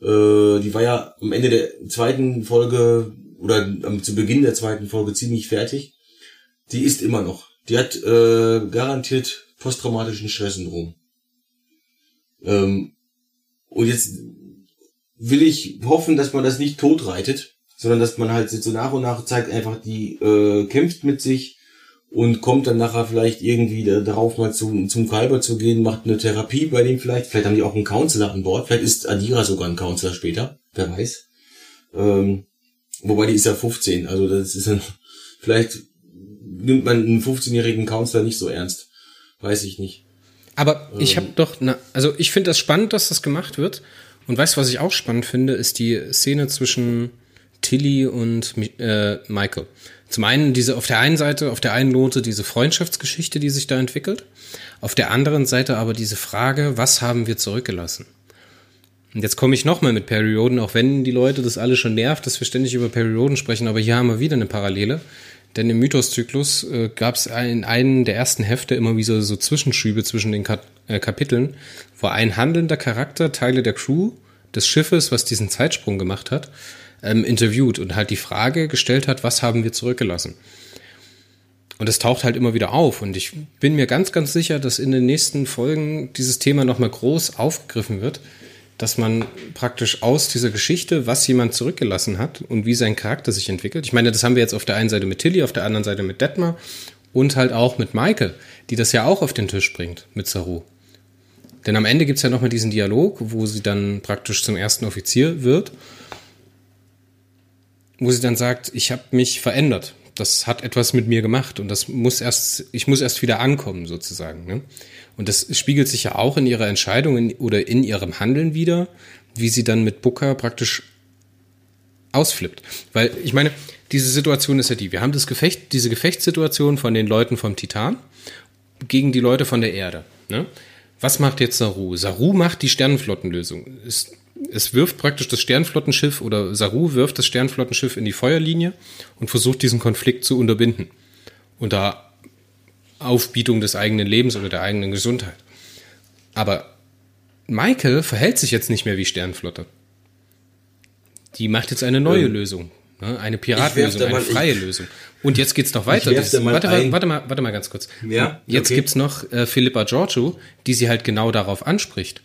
äh, die war ja am Ende der zweiten Folge oder am, zu Beginn der zweiten Folge ziemlich fertig. Die ist immer noch. Die hat äh, garantiert posttraumatischen Stresssyndrom. Ähm, und jetzt will ich hoffen, dass man das nicht totreitet, sondern dass man halt so nach und nach zeigt, einfach die äh, kämpft mit sich und kommt dann nachher vielleicht irgendwie da, darauf mal zum, zum Kalber zu gehen, macht eine Therapie bei dem vielleicht. Vielleicht haben die auch einen Counselor an Bord. Vielleicht ist Adira sogar ein Counselor später. Wer weiß. Ähm, wobei die ist ja 15. Also das ist dann, vielleicht nimmt man einen 15-jährigen Counselor nicht so ernst. Weiß ich nicht. Aber ich habe doch, na, also ich finde das spannend, dass das gemacht wird. Und weißt du, was ich auch spannend finde, ist die Szene zwischen Tilly und äh, Michael. Zum einen diese auf der einen Seite, auf der einen Note diese Freundschaftsgeschichte, die sich da entwickelt. Auf der anderen Seite aber diese Frage, was haben wir zurückgelassen? Und jetzt komme ich nochmal mit Perioden, auch wenn die Leute das alle schon nervt, dass wir ständig über Perioden sprechen, aber hier haben wir wieder eine Parallele. Denn im Mythoszyklus äh, gab es in einem der ersten Hefte immer wieder so Zwischenschübe zwischen den Kat äh, Kapiteln, wo ein handelnder Charakter Teile der Crew des Schiffes, was diesen Zeitsprung gemacht hat, ähm, interviewt und halt die Frage gestellt hat, was haben wir zurückgelassen? Und es taucht halt immer wieder auf. Und ich bin mir ganz, ganz sicher, dass in den nächsten Folgen dieses Thema nochmal groß aufgegriffen wird, dass man praktisch aus dieser Geschichte, was jemand zurückgelassen hat und wie sein Charakter sich entwickelt. Ich meine, das haben wir jetzt auf der einen Seite mit Tilly, auf der anderen Seite mit Detmar und halt auch mit Maike, die das ja auch auf den Tisch bringt mit Saru. Denn am Ende gibt's ja nochmal diesen Dialog, wo sie dann praktisch zum ersten Offizier wird, wo sie dann sagt, ich habe mich verändert. Das hat etwas mit mir gemacht und das muss erst, ich muss erst wieder ankommen sozusagen. Ne? Und das spiegelt sich ja auch in ihrer Entscheidung in, oder in ihrem Handeln wieder, wie sie dann mit Booker praktisch ausflippt. Weil ich meine, diese Situation ist ja die, wir haben das Gefecht, diese Gefechtssituation von den Leuten vom Titan gegen die Leute von der Erde. Ne? Was macht jetzt Saru? Saru macht die Sternenflottenlösung. Es, es wirft praktisch das Sternflottenschiff oder Saru wirft das Sternflottenschiff in die Feuerlinie und versucht diesen Konflikt zu unterbinden. Unter Aufbietung des eigenen Lebens oder der eigenen Gesundheit. Aber Michael verhält sich jetzt nicht mehr wie Sternflotte. Die macht jetzt eine neue Ähm, Lösung. Ne? Eine Piratenlösung, eine freie ich- Lösung. Und jetzt geht's noch weiter. Das- da mal warte, mal, ein. warte mal, warte mal ganz kurz. Ja, Jetzt okay. gibt's noch äh, Philippa Giorgio, die sie halt genau darauf anspricht.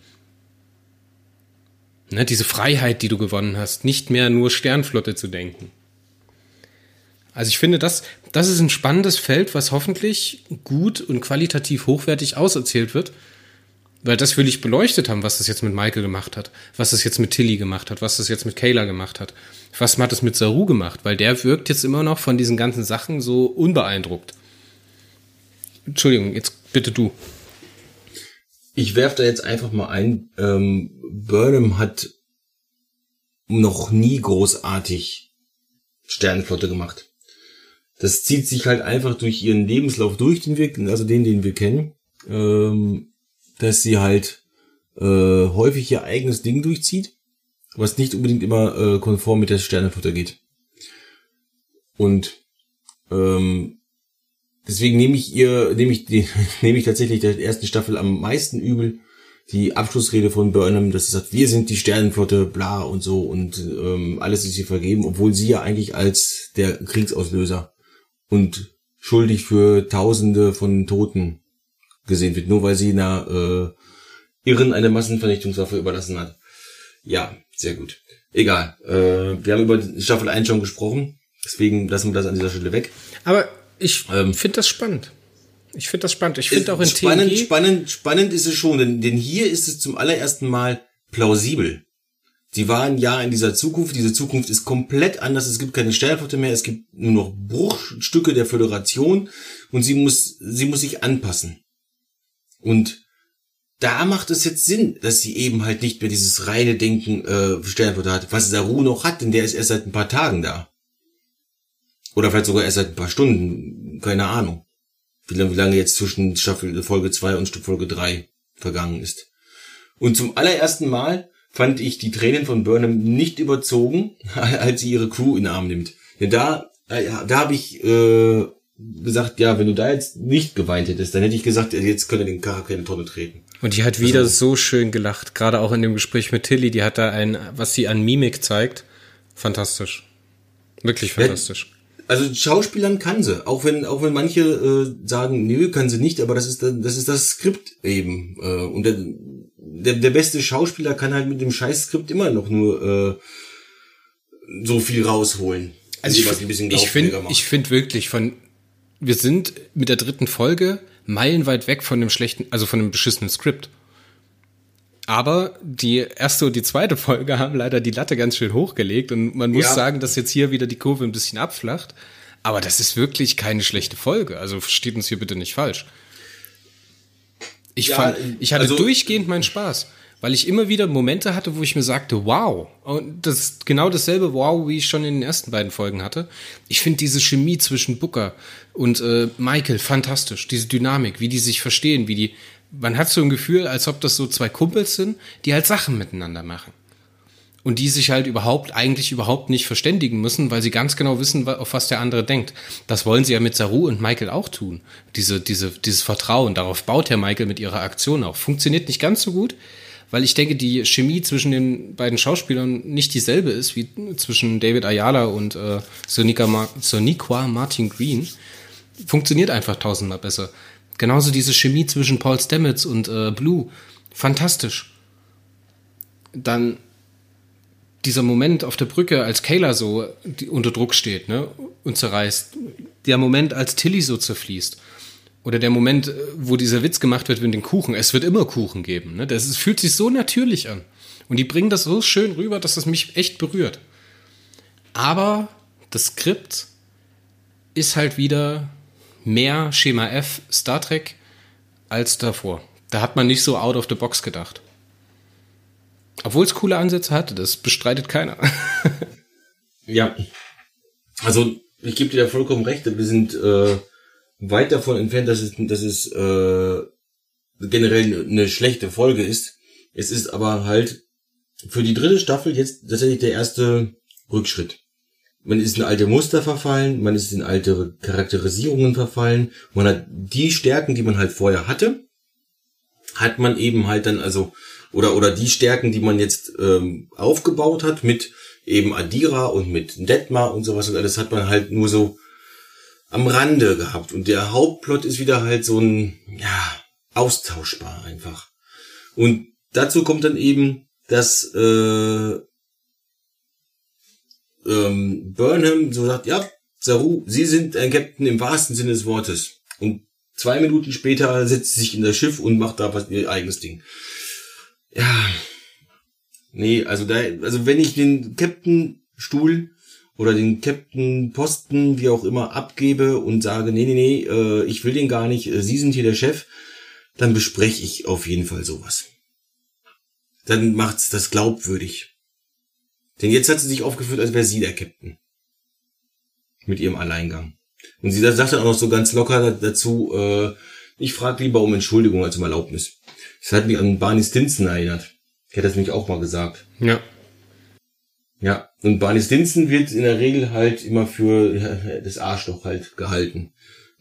Ne, diese Freiheit, die du gewonnen hast, nicht mehr nur Sternflotte zu denken. Also ich finde, das, das ist ein spannendes Feld, was hoffentlich gut und qualitativ hochwertig auserzählt wird. Weil das will ich beleuchtet haben, was das jetzt mit Michael gemacht hat, was das jetzt mit Tilly gemacht hat, was das jetzt mit Kayla gemacht hat. Was hat es mit Saru gemacht? Weil der wirkt jetzt immer noch von diesen ganzen Sachen so unbeeindruckt. Entschuldigung, jetzt bitte du. Ich werf da jetzt einfach mal ein. Ähm, Burnham hat noch nie großartig Sternenflotte gemacht. Das zieht sich halt einfach durch ihren Lebenslauf durch, den wir, also den, den wir kennen, ähm, dass sie halt äh, häufig ihr eigenes Ding durchzieht, was nicht unbedingt immer äh, konform mit der Sternenflotte geht. Und ähm, deswegen nehme ich ihr, nehme ich die, nehme ich tatsächlich der ersten Staffel am meisten übel, die Abschlussrede von Burnham, dass sie sagt, wir sind die Sternenflotte, bla und so und ähm, alles ist ihr vergeben, obwohl sie ja eigentlich als der Kriegsauslöser und schuldig für Tausende von Toten gesehen wird, nur weil sie einer äh, Irren eine Massenvernichtungswaffe überlassen hat. Ja, sehr gut. Egal. Äh, wir haben über Staffel 1 schon gesprochen, deswegen lassen wir das an dieser Stelle weg. Aber ich ähm, finde das spannend. Ich finde das spannend. Ich finde auch in spannend, TNG spannend, spannend ist es schon, denn, denn hier ist es zum allerersten Mal plausibel. Die waren ja in dieser Zukunft. Diese Zukunft ist komplett anders. Es gibt keine Sternflotte mehr. Es gibt nur noch Bruchstücke der Föderation und sie muss, sie muss sich anpassen. Und da macht es jetzt Sinn, dass sie eben halt nicht mehr dieses reine Denken äh, Sternflotte hat, was Saru noch hat, denn der ist erst seit ein paar Tagen da. Oder vielleicht sogar erst seit ein paar Stunden, keine Ahnung wie lange, wie lange jetzt zwischen Staffel Folge 2 und Folge 3 vergangen ist. Und zum allerersten Mal fand ich die Tränen von Burnham nicht überzogen, als sie ihre Crew in den Arm nimmt. Denn da, äh, da habe ich äh, gesagt, ja, wenn du da jetzt nicht geweint hättest, dann hätte ich gesagt, jetzt könnte den Charakter in die Tonne treten. Und die hat wieder also, so schön gelacht, gerade auch in dem Gespräch mit Tilly, die hat da ein, was sie an Mimik zeigt, fantastisch. Wirklich fantastisch also Schauspielern kann sie, auch wenn auch wenn manche äh, sagen, nö, kann sie nicht, aber das ist das ist das Skript eben äh, und der, der der beste Schauspieler kann halt mit dem Scheißskript immer noch nur äh, so viel rausholen. Also ich, ich finde ich finde wirklich von wir sind mit der dritten Folge meilenweit weg von dem schlechten, also von dem beschissenen Skript. Aber die erste und die zweite Folge haben leider die Latte ganz schön hochgelegt und man muss ja. sagen, dass jetzt hier wieder die Kurve ein bisschen abflacht. Aber das ist wirklich keine schlechte Folge. Also versteht uns hier bitte nicht falsch. Ich, ja, fand, ich hatte also, durchgehend meinen Spaß, weil ich immer wieder Momente hatte, wo ich mir sagte, wow. Und das ist genau dasselbe Wow, wie ich schon in den ersten beiden Folgen hatte. Ich finde diese Chemie zwischen Booker und äh, Michael fantastisch. Diese Dynamik, wie die sich verstehen, wie die man hat so ein Gefühl, als ob das so zwei Kumpels sind, die halt Sachen miteinander machen. Und die sich halt überhaupt, eigentlich überhaupt nicht verständigen müssen, weil sie ganz genau wissen, auf was der andere denkt. Das wollen sie ja mit Saru und Michael auch tun. Diese, diese, dieses Vertrauen, darauf baut Herr Michael mit ihrer Aktion auch. Funktioniert nicht ganz so gut, weil ich denke, die Chemie zwischen den beiden Schauspielern nicht dieselbe ist wie zwischen David Ayala und äh, Sonika, Soniqua Martin Green. Funktioniert einfach tausendmal besser. Genauso diese Chemie zwischen Paul Stamets und äh, Blue. Fantastisch. Dann dieser Moment auf der Brücke, als Kayla so unter Druck steht ne, und zerreißt. Der Moment, als Tilly so zerfließt. Oder der Moment, äh, wo dieser Witz gemacht wird mit den Kuchen. Es wird immer Kuchen geben. Ne? Das ist, fühlt sich so natürlich an. Und die bringen das so schön rüber, dass das mich echt berührt. Aber das Skript ist halt wieder mehr Schema F Star Trek als davor. Da hat man nicht so out of the box gedacht. Obwohl es coole Ansätze hatte, das bestreitet keiner. ja. Also, ich gebe dir da vollkommen recht, wir sind äh, weit davon entfernt, dass es, dass es äh, generell eine schlechte Folge ist. Es ist aber halt für die dritte Staffel jetzt tatsächlich der erste Rückschritt man ist in alte Muster verfallen, man ist in alte Charakterisierungen verfallen, man hat die Stärken, die man halt vorher hatte, hat man eben halt dann also oder oder die Stärken, die man jetzt ähm, aufgebaut hat mit eben Adira und mit Detmar und sowas und alles hat man halt nur so am Rande gehabt. Und der Hauptplot ist wieder halt so ein ja austauschbar einfach. Und dazu kommt dann eben dass äh, ähm, Burnham so sagt, ja, Saru, Sie sind ein Captain im wahrsten Sinne des Wortes. Und zwei Minuten später setzt sie sich in das Schiff und macht da was ihr eigenes Ding. Ja. Nee, also da, also wenn ich den Captain-Stuhl oder den Captain-Posten, wie auch immer, abgebe und sage, nee, nee, nee, äh, ich will den gar nicht, äh, Sie sind hier der Chef, dann bespreche ich auf jeden Fall sowas. Dann macht's das glaubwürdig. Denn jetzt hat sie sich aufgeführt, als wäre sie der Captain. Mit ihrem Alleingang. Und sie sagt dann auch noch so ganz locker dazu, äh, ich frage lieber um Entschuldigung als um Erlaubnis. Das hat mich an Barney Stinson erinnert. Ich hätte das nämlich auch mal gesagt. Ja. Ja, und Barney Stinson wird in der Regel halt immer für das Arschloch halt gehalten.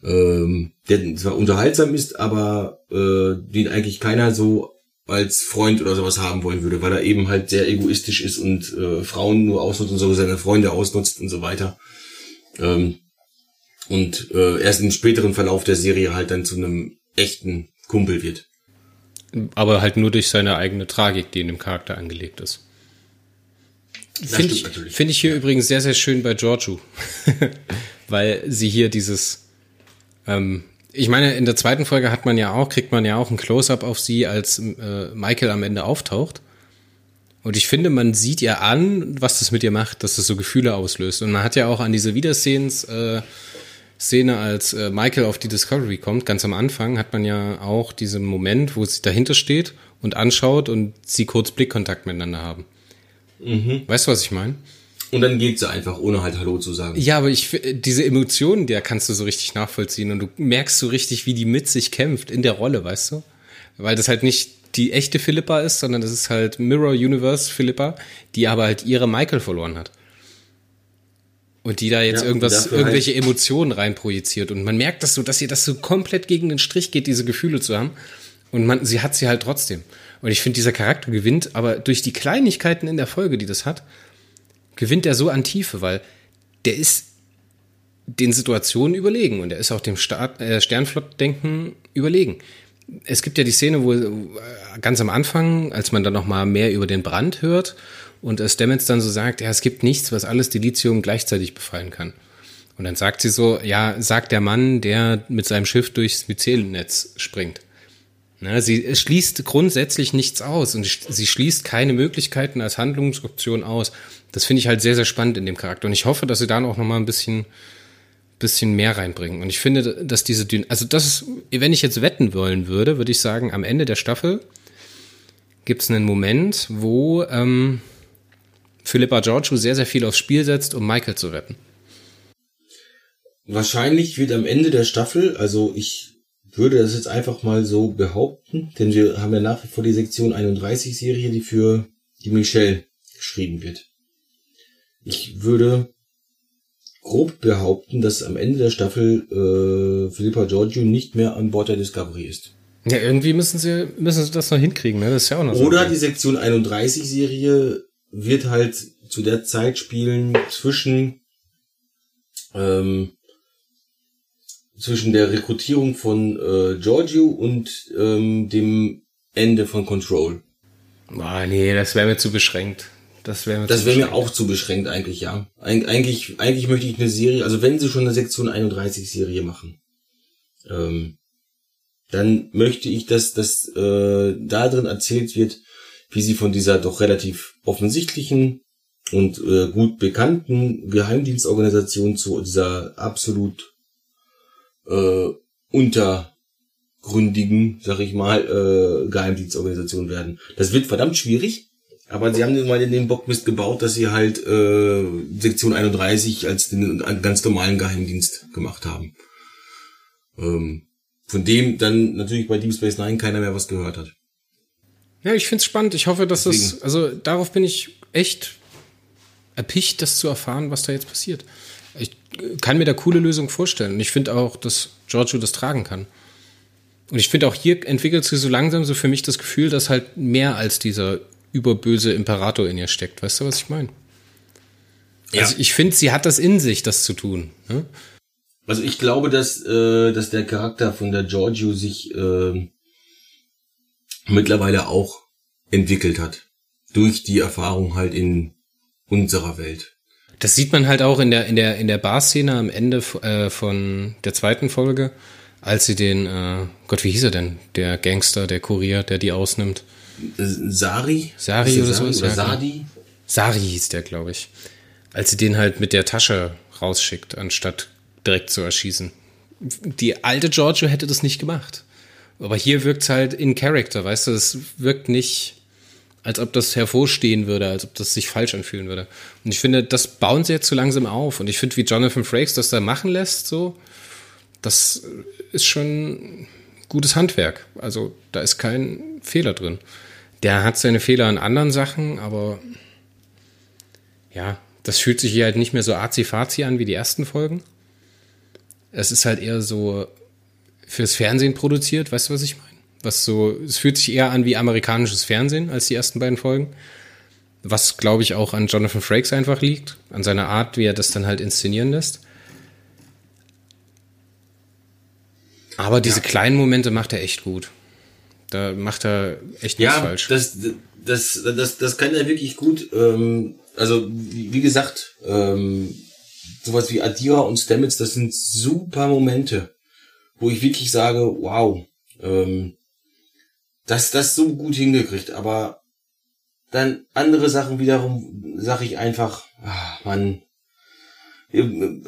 Ähm, der zwar unterhaltsam ist, aber äh, den eigentlich keiner so als Freund oder sowas haben wollen würde, weil er eben halt sehr egoistisch ist und äh, Frauen nur ausnutzt und so seine Freunde ausnutzt und so weiter. Ähm, und äh, erst im späteren Verlauf der Serie halt dann zu einem echten Kumpel wird. Aber halt nur durch seine eigene Tragik, die in dem Charakter angelegt ist. Finde ich, find ich hier ja. übrigens sehr, sehr schön bei Giorgio. Weil sie hier dieses, ähm, ich meine, in der zweiten Folge hat man ja auch, kriegt man ja auch ein Close-up auf sie, als äh, Michael am Ende auftaucht. Und ich finde, man sieht ihr an, was das mit ihr macht, dass das so Gefühle auslöst. Und man hat ja auch an diese Wiedersehens, äh, Szene, als äh, Michael auf die Discovery kommt, ganz am Anfang, hat man ja auch diesen Moment, wo sie dahinter steht und anschaut und sie kurz Blickkontakt miteinander haben. Mhm. Weißt du, was ich meine? Und dann geht sie einfach, ohne halt Hallo zu sagen. Ja, aber ich diese Emotionen, der kannst du so richtig nachvollziehen und du merkst so richtig, wie die mit sich kämpft in der Rolle, weißt du? Weil das halt nicht die echte Philippa ist, sondern das ist halt Mirror Universe Philippa, die aber halt ihre Michael verloren hat. Und die da jetzt ja, irgendwas, irgendwelche halt Emotionen reinprojiziert. Und man merkt das so, dass ihr das so komplett gegen den Strich geht, diese Gefühle zu haben. Und man, sie hat sie halt trotzdem. Und ich finde, dieser Charakter gewinnt, aber durch die Kleinigkeiten in der Folge, die das hat, gewinnt er so an Tiefe, weil der ist den Situationen überlegen und er ist auch dem Start, äh, Sternflottdenken überlegen. Es gibt ja die Szene, wo äh, ganz am Anfang, als man dann noch mal mehr über den Brand hört und äh, Stamets dann so sagt, ja, es gibt nichts, was alles Dilithium gleichzeitig befreien kann. Und dann sagt sie so, ja, sagt der Mann, der mit seinem Schiff durchs Myzelennetz springt. Na, sie schließt grundsätzlich nichts aus und sie schließt keine Möglichkeiten als Handlungsoption aus. Das finde ich halt sehr, sehr spannend in dem Charakter. Und ich hoffe, dass sie da noch mal ein bisschen, bisschen mehr reinbringen. Und ich finde, dass diese, Dün also das ist, wenn ich jetzt wetten wollen würde, würde ich sagen, am Ende der Staffel gibt es einen Moment, wo ähm, Philippa Giorgio sehr, sehr viel aufs Spiel setzt, um Michael zu retten. Wahrscheinlich wird am Ende der Staffel, also ich würde das jetzt einfach mal so behaupten, denn wir haben ja nach wie vor die Sektion 31 Serie, die für die Michelle geschrieben wird. Ich würde grob behaupten, dass am Ende der Staffel äh, Philippa Giorgio nicht mehr an Bord der Discovery ist. Ja, irgendwie müssen sie, müssen sie das noch hinkriegen, ne? Das ist ja auch noch so. Oder die Sektion 31 Serie wird halt zu der Zeit spielen zwischen ähm, zwischen der Rekrutierung von äh, Giorgio und ähm, dem Ende von Control. Ah, nee, das wäre mir zu beschränkt. Das wäre mir, das wär mir auch zu beschränkt eigentlich, ja. Eig eigentlich, eigentlich möchte ich eine Serie, also wenn sie schon eine Sektion 31 Serie machen, ähm, dann möchte ich, dass das äh, da drin erzählt wird, wie sie von dieser doch relativ offensichtlichen und äh, gut bekannten Geheimdienstorganisation zu dieser absolut äh, untergründigen, sag ich mal, äh, Geheimdienstorganisation werden. Das wird verdammt schwierig, aber sie haben mal in den Bockmist gebaut, dass sie halt äh, Sektion 31 als den ganz normalen Geheimdienst gemacht haben. Ähm, von dem dann natürlich bei Deep Space Nine keiner mehr was gehört hat. Ja, ich find's spannend. Ich hoffe, dass Deswegen. das, also darauf bin ich echt erpicht, das zu erfahren, was da jetzt passiert. Ich kann mir da coole Lösungen vorstellen. Und ich finde auch, dass Giorgio das tragen kann. Und ich finde auch hier entwickelt sich so langsam so für mich das Gefühl, dass halt mehr als dieser überböse Imperator in ihr steckt. Weißt du, was ich meine? Ja. Also ich finde, sie hat das in sich, das zu tun. Ne? Also ich glaube, dass, äh, dass der Charakter von der Giorgio sich äh, mittlerweile auch entwickelt hat. Durch die Erfahrung halt in unserer Welt. Das sieht man halt auch in der, in der, in der Bar-Szene am Ende äh, von der zweiten Folge, als sie den, äh, Gott, wie hieß er denn? Der Gangster, der Kurier, der die ausnimmt. Sari? Sari oder so. Oder genau. Sadi? Sari hieß der, glaube ich. Als sie den halt mit der Tasche rausschickt, anstatt direkt zu erschießen. Die alte Giorgio hätte das nicht gemacht. Aber hier wirkt's halt in Character, weißt du, es wirkt nicht, als ob das hervorstehen würde, als ob das sich falsch anfühlen würde. Und ich finde, das bauen sie jetzt zu langsam auf. Und ich finde, wie Jonathan Frakes das da machen lässt, so, das ist schon gutes Handwerk. Also da ist kein Fehler drin. Der hat seine Fehler an anderen Sachen, aber ja, das fühlt sich hier halt nicht mehr so azi-fazi an wie die ersten Folgen. Es ist halt eher so fürs Fernsehen produziert, weißt du, was ich meine? Was so, es fühlt sich eher an wie amerikanisches Fernsehen als die ersten beiden Folgen. Was, glaube ich, auch an Jonathan Frakes einfach liegt, an seiner Art, wie er das dann halt inszenieren lässt. Aber diese kleinen Momente macht er echt gut. Da macht er echt nichts Ja, falsch. das, das, das, das kann er wirklich gut. Ähm, also, wie, wie gesagt, ähm, sowas wie Adira und Stamets, das sind super Momente, wo ich wirklich sage, wow, ähm, dass das so gut hingekriegt, aber dann andere Sachen wiederum sage ich einfach, ah, Mann,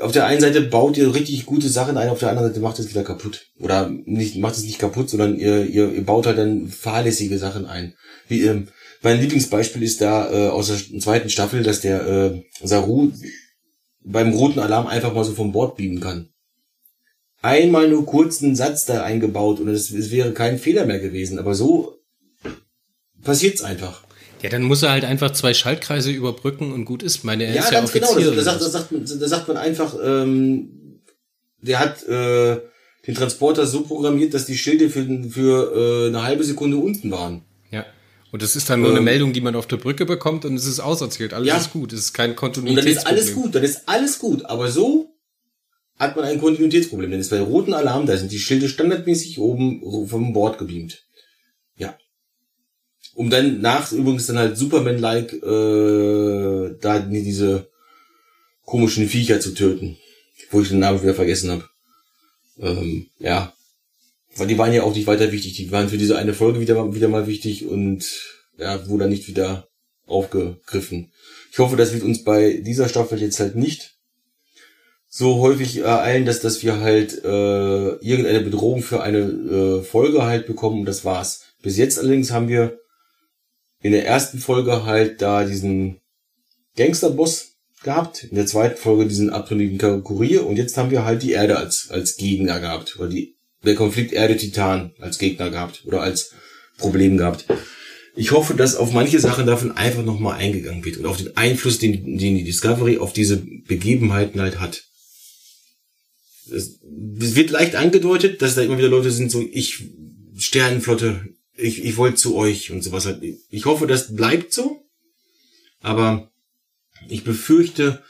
auf der einen Seite baut ihr richtig gute Sachen ein, auf der anderen Seite macht es wieder kaputt. Oder nicht, macht es nicht kaputt, sondern ihr, ihr, ihr baut halt dann fahrlässige Sachen ein. Wie, ähm, mein Lieblingsbeispiel ist da äh, aus der zweiten Staffel, dass der äh, Saru beim roten Alarm einfach mal so vom Bord beamen kann. Einmal nur kurz einen Satz da eingebaut und es, es wäre kein Fehler mehr gewesen. Aber so passiert's einfach. Ja, dann muss er halt einfach zwei Schaltkreise überbrücken und gut ist. Meine, er Ja, ist ja ganz genau. Offizier. Das, da, sagt, das, sagt, man- da sagt man einfach, ähm, der hat äh, den Transporter so programmiert, dass die Schilde für, für äh, eine halbe Sekunde unten waren. ja. Und das ist dann nur eine Ähm, Meldung, die man auf der Brücke bekommt und es ist auserzählt. Alles Ja. ist gut. Es ist kein Und dann Kontinuitätsproblem. ist alles gut, dann ist alles gut. Aber so hat man ein Kontinuitätsproblem. Denn es bei roten Alarm, da sind die Schilde standardmäßig oben vom Bord gebeamt. Ja. Um dann nach, übrigens dann halt Superman-like, äh, da die- diese komischen Viecher zu töten. Wo ich den Namen wieder vergessen habe. Ähm, ja. Weil die waren ja auch nicht weiter wichtig. Die waren für diese eine Folge wieder, wieder mal wichtig und ja, wurde dann nicht wieder aufgegriffen. Ich hoffe, das wird uns bei dieser Staffel jetzt halt nicht so häufig ereilen, dass, dass wir halt äh, irgendeine Bedrohung für eine äh, Folge halt bekommen und das war's. Bis jetzt allerdings haben wir in der ersten Folge halt da diesen Gangsterboss gehabt, in der zweiten Folge diesen abtrünnigen Kurier und jetzt haben wir halt die Erde als, als Gegner gehabt oder die, der Konflikt Erde-Titan als Gegner gehabt oder als Problem gehabt. Ich hoffe, dass auf manche Sachen davon einfach nochmal eingegangen wird und auf den Einfluss, den, den die Discovery auf diese Begebenheiten halt hat. Es, es wird leicht angedeutet, dass da immer wieder Leute sind, so ich Sternenflotte, ich, ich wollte zu euch und sowas halt. Ich hoffe, das bleibt so, aber ich befürchte,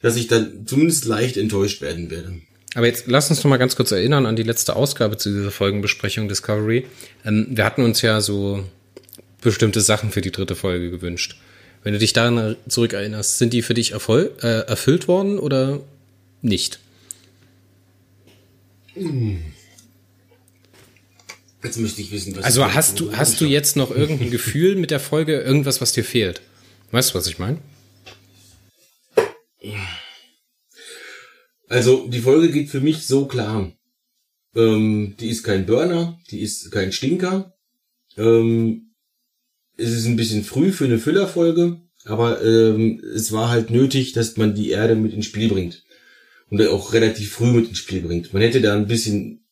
dass ich dann zumindest leicht enttäuscht werden werde. Aber jetzt lass uns noch mal ganz kurz erinnern an die letzte Ausgabe zu dieser Folgenbesprechung Discovery. Ähm, wir hatten uns ja so bestimmte Sachen für die dritte Folge gewünscht. Wenn du dich daran zurückerinnerst, sind die für dich äh, erfüllt worden oder nicht? Jetzt müsste ich wissen, was Also ich- hast du, hast du jetzt noch irgendein Gefühl mit der Folge, irgendwas, was dir fehlt? Weißt du, was ich meine? Also die Folge geht für mich so klar. Ähm, die ist kein Burner, die ist kein Stinker. Ähm, es ist ein bisschen früh für eine Füllerfolge, aber ähm, es war halt nötig, dass man die Erde mit ins Spiel bringt. Und auch relativ früh mit ins Spiel bringt. Man hätte da ein bisschen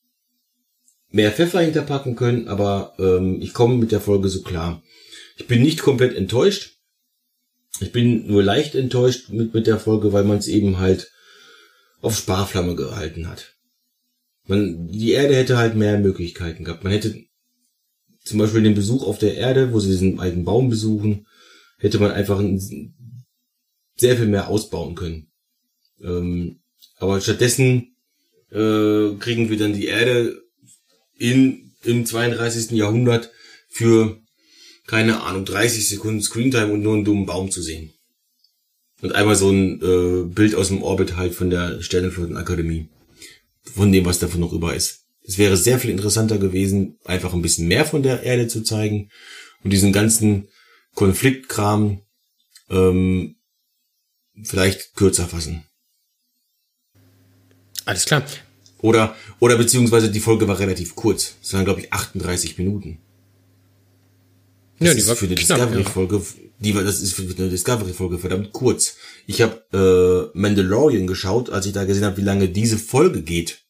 mehr Pfeffer hinterpacken können, aber ähm, ich komme mit der Folge so klar. Ich bin nicht komplett enttäuscht. Ich bin nur leicht enttäuscht mit, mit der Folge, weil man es eben halt auf Sparflamme gehalten hat. Man, die Erde hätte halt mehr Möglichkeiten gehabt. Man hätte zum Beispiel den Besuch auf der Erde, wo sie diesen alten Baum besuchen, hätte man einfach ein, sehr viel mehr ausbauen können. Ähm, aber stattdessen äh, kriegen wir dann die Erde in, im 32. Jahrhundert für, keine Ahnung, 30 Sekunden Screentime und nur einen dummen Baum zu sehen. Und einmal so ein äh, Bild aus dem Orbit halt von der Sternenflottenakademie. Von dem, was davon noch über ist. Es wäre sehr viel interessanter gewesen, einfach ein bisschen mehr von der Erde zu zeigen und diesen ganzen Konfliktkram ähm, vielleicht kürzer fassen. Alles klar. Oder, oder beziehungsweise die Folge war relativ kurz. Es waren, glaube ich, 38 Minuten. Das Ja, die ist war für eine Discovery-Folge, die war, das ist für eine Discovery-Folge verdammt kurz. Ich habe äh, Mandalorian geschaut, als ich da gesehen habe, wie lange diese Folge geht.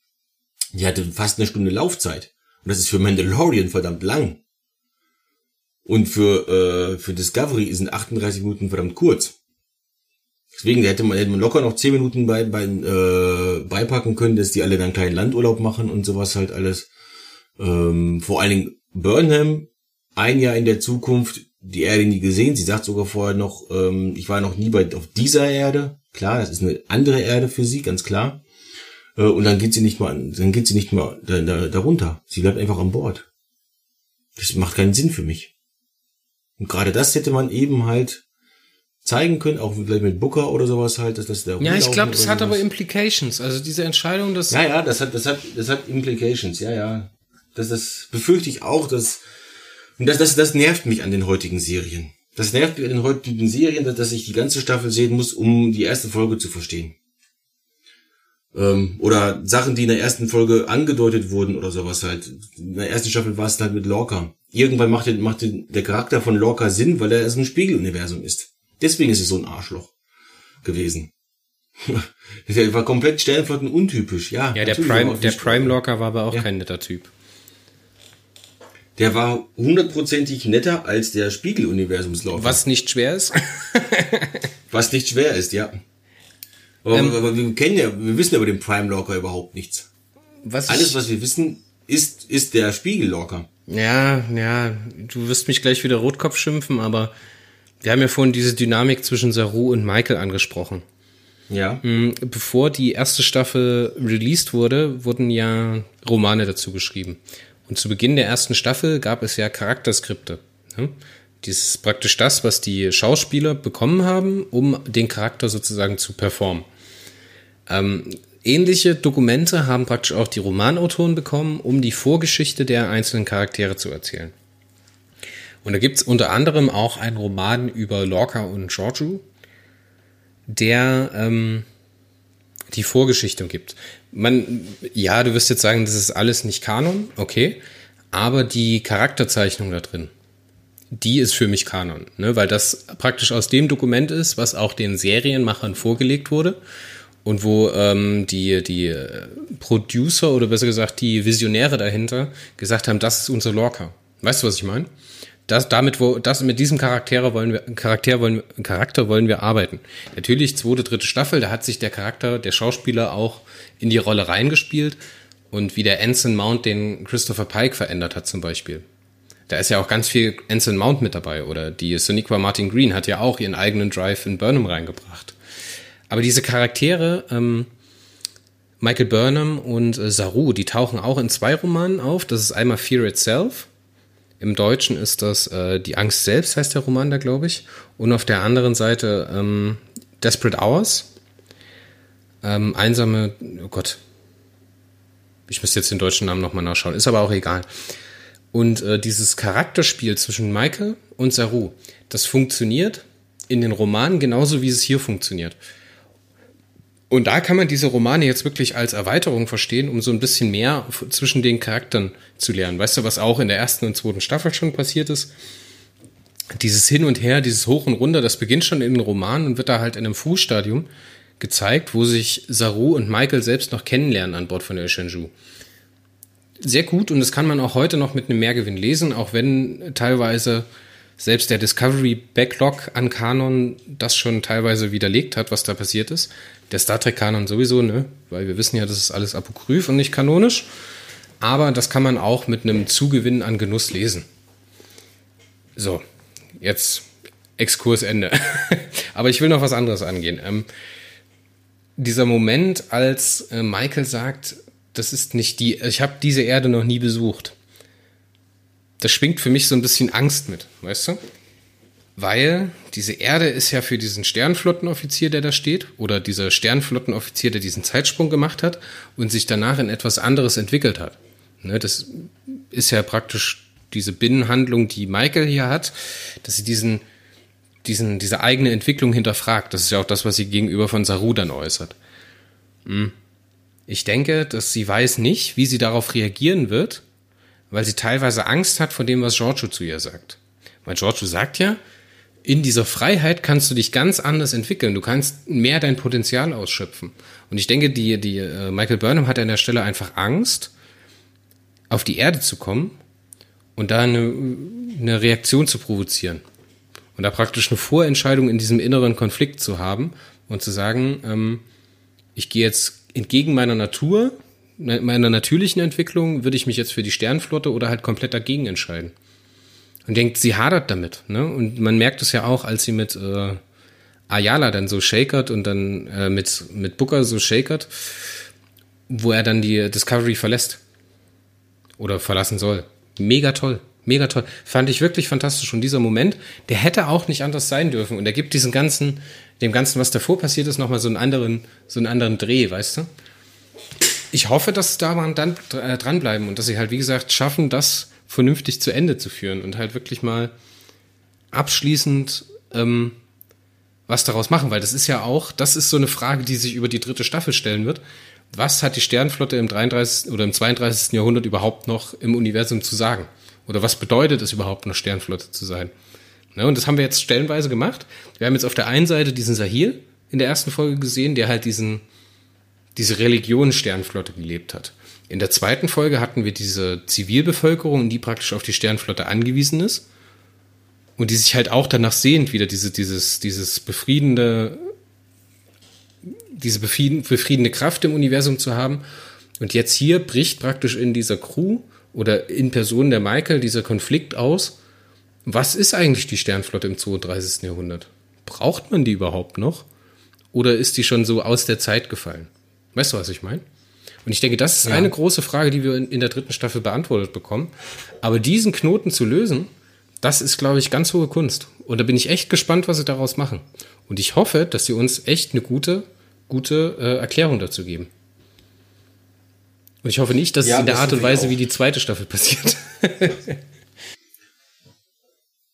Die hatte fast eine Stunde Laufzeit. Und das ist für Mandalorian verdammt lang. Und für, äh, für Discovery sind 38 Minuten verdammt kurz. Deswegen hätte man, hätte man locker noch 10 Minuten bei, bei, äh, beipacken können, dass die alle dann einen kleinen Landurlaub machen und sowas halt alles. Ähm, vor allen Dingen Burnham, ein Jahr in der Zukunft, die Erde nie gesehen. Sie sagt sogar vorher noch, ähm, ich war noch nie bei, auf dieser Erde. Klar, das ist eine andere Erde für sie, ganz klar. Äh, und dann geht sie nicht mal, dann geht sie nicht mal da, da, darunter. Sie bleibt einfach an Bord. Das macht keinen Sinn für mich. Und gerade das hätte man eben halt zeigen können, auch vielleicht mit Booker oder sowas halt, dass das der Ja, ich glaube, das hat aber. Implications. Also diese Entscheidung, dass Ja, ja, das hat, das hat, das hat Implications, ja, ja. Das, das befürchte ich auch, dass, und das, das, das nervt mich an den heutigen Serien. Das nervt mich an den heutigen Serien, dass, dass ich die ganze Staffel sehen muss, um die erste Folge zu verstehen. Ähm, oder Sachen, die in der ersten Folge angedeutet wurden oder sowas halt. In der ersten Staffel war es halt mit Lorca. Irgendwann macht, den, macht den, der Charakter von Lorca Sinn, weil er aus einem Spiegeluniversum ist. Deswegen ist es so ein Arschloch gewesen. der war komplett Sternflotten untypisch, ja. ja, der er Prime, der Prime Locker war aber auch Ja. kein netter Typ. Der war hundertprozentig netter als der Spiegeluniversumslauf. Was nicht schwer ist. Was nicht schwer ist, ja. Aber, Ähm. aber wir kennen ja, wir wissen ja über den Prime Locker überhaupt nichts. Was Alles, was wir wissen, ist, ist der Spiegellocker. Ja, ja, du wirst mich gleich wieder Rotkopf schimpfen, aber wir haben ja vorhin diese Dynamik zwischen Saru und Michael angesprochen. Ja. Mhm, Bevor die erste Staffel released wurde, wurden ja Romane dazu geschrieben. Und zu Beginn der ersten Staffel gab es ja Charakterskripte. Ne? Dies ist praktisch das, was die Schauspieler bekommen haben, um den Charakter sozusagen zu performen. Ähm, ähnliche Dokumente haben praktisch auch die Romanautoren bekommen, um die Vorgeschichte der einzelnen Charaktere zu erzählen. Und da gibt's unter anderem auch einen Roman über Lorca und Giorgio, der ähm, die Vorgeschichte gibt. Man, ja, du wirst jetzt sagen, das ist alles nicht Kanon, okay, aber die Charakterzeichnung da drin, die ist für mich Kanon, ne, weil das praktisch aus dem Dokument ist, was auch den Serienmachern vorgelegt wurde und wo ähm, die, die äh, Producer oder besser gesagt die Visionäre dahinter gesagt haben, das ist unser Lorca. Weißt du, was ich meine? Das, damit, wo, das, mit diesem Charakter wollen wir, Charakter wollen, Charakter wollen wir arbeiten. Natürlich, zweite, dritte Staffel, da hat sich der Charakter, der Schauspieler auch in die Rolle reingespielt und wie der Anson Mount den Christopher Pike verändert hat zum Beispiel. Da ist ja auch ganz viel Anson Mount mit dabei oder die Sonequa Martin Green hat ja auch ihren eigenen Drive in Burnham reingebracht. Aber diese Charaktere, ähm, Michael Burnham und äh, Saru, die tauchen auch in zwei Romanen auf. Das ist einmal Fear Itself. Im Deutschen ist das äh, Die Angst selbst, heißt der Roman da, glaube ich. Und auf der anderen Seite ähm, Desperate Hours. Ähm, einsame, oh Gott. Ich müsste jetzt den deutschen Namen nochmal nachschauen. Ist aber auch egal. Und äh, dieses Charakterspiel zwischen Michael und Saru, das funktioniert in den Romanen genauso, wie es hier funktioniert. Und da kann man diese Romane jetzt wirklich als Erweiterung verstehen, um so ein bisschen mehr zwischen den Charakteren zu lernen. Weißt du, was auch in der ersten und zweiten Staffel schon passiert ist? Dieses Hin und Her, dieses Hoch und Runter, das beginnt schon in den Romanen und wird da halt in einem Frühstadium gezeigt, wo sich Saru und Michael selbst noch kennenlernen an Bord von der Shenzhou. Sehr gut und das kann man auch heute noch mit einem Mehrgewinn lesen, auch wenn teilweise selbst der Discovery Backlog an Kanon das schon teilweise widerlegt hat, was da passiert ist. Der Star Trek Kanon sowieso, ne? Weil wir wissen ja, das ist alles apokryph und nicht kanonisch. Aber das kann man auch mit einem Zugewinn an Genuss lesen. So, jetzt Exkursende. Aber ich will noch was anderes angehen. Ähm, dieser Moment, als äh, Michael sagt, das ist nicht die, ich habe diese Erde noch nie besucht. Das schwingt für mich so ein bisschen Angst mit, weißt du? Weil diese Erde ist ja für diesen Sternflottenoffizier, der da steht, oder dieser Sternflottenoffizier, der diesen Zeitsprung gemacht hat und sich danach in etwas anderes entwickelt hat. Ne, das ist ja praktisch diese Binnenhandlung, die Michael hier hat, dass sie diesen, diesen, diese eigene Entwicklung hinterfragt. Das ist ja auch das, was sie gegenüber von Saru dann äußert. Hm. Ich denke, dass sie weiß nicht, wie sie darauf reagieren wird, weil sie teilweise Angst hat vor dem, was Giorgio zu ihr sagt. Weil Giorgio sagt ja, in dieser Freiheit kannst du dich ganz anders entwickeln. Du kannst mehr dein Potenzial ausschöpfen. Und ich denke, die, die äh, Michael Burnham hat an der Stelle einfach Angst, auf die Erde zu kommen und da eine, eine Reaktion zu provozieren. Und da praktisch eine Vorentscheidung in diesem inneren Konflikt zu haben und zu sagen, ähm, ich gehe jetzt entgegen meiner Natur, meiner natürlichen Entwicklung, würde ich mich jetzt für die Sternflotte oder halt komplett dagegen entscheiden. Und denkt, sie hadert damit. Ne? Und man merkt es ja auch, als sie mit äh, Ayala dann so shakert und dann äh, mit, mit Booker so shakert, wo er dann die Discovery verlässt. Oder verlassen soll. Mega toll. Mega toll. Fand ich wirklich fantastisch. Und dieser Moment, der hätte auch nicht anders sein dürfen. Und er gibt diesen ganzen, dem Ganzen, was davor passiert ist, nochmal so einen anderen, so einen anderen Dreh, weißt du? Ich hoffe, dass da man dann äh, dranbleiben und dass sie halt, wie gesagt, schaffen, das vernünftig zu Ende zu führen und halt wirklich mal abschließend ähm, was daraus machen, weil das ist ja auch, das ist so eine Frage, die sich über die dritte Staffel stellen wird. Was hat die Sternflotte im 33. oder im 32. Jahrhundert überhaupt noch im Universum zu sagen? Oder was bedeutet es überhaupt, eine Sternflotte zu sein? Ne, und das haben wir jetzt stellenweise gemacht. Wir haben jetzt auf der einen Seite diesen Sahil in der ersten Folge gesehen, der halt diesen, diese Religion Sternflotte gelebt hat. In der zweiten Folge hatten wir diese Zivilbevölkerung, die praktisch auf die Sternflotte angewiesen ist und die sich halt auch danach sehnt, wieder diese, dieses, dieses befriedende, diese befriedende Kraft im Universum zu haben. Und jetzt hier bricht praktisch in dieser Crew oder in Person der Michael dieser Konflikt aus. Was ist eigentlich die Sternflotte im 32. Jahrhundert? Braucht man die überhaupt noch? Oder ist die schon so aus der Zeit gefallen? Weißt du, was ich meine? Und ich denke, das ist ja. eine große Frage, die wir in, in der dritten Staffel beantwortet bekommen. Aber diesen Knoten zu lösen, das ist, glaube ich, ganz hohe Kunst. Und da bin ich echt gespannt, was sie daraus machen. Und ich hoffe, dass sie uns echt eine gute, gute äh, Erklärung dazu geben. Und ich hoffe nicht, dass ja, es in der Art und Weise wie die zweite Staffel passiert.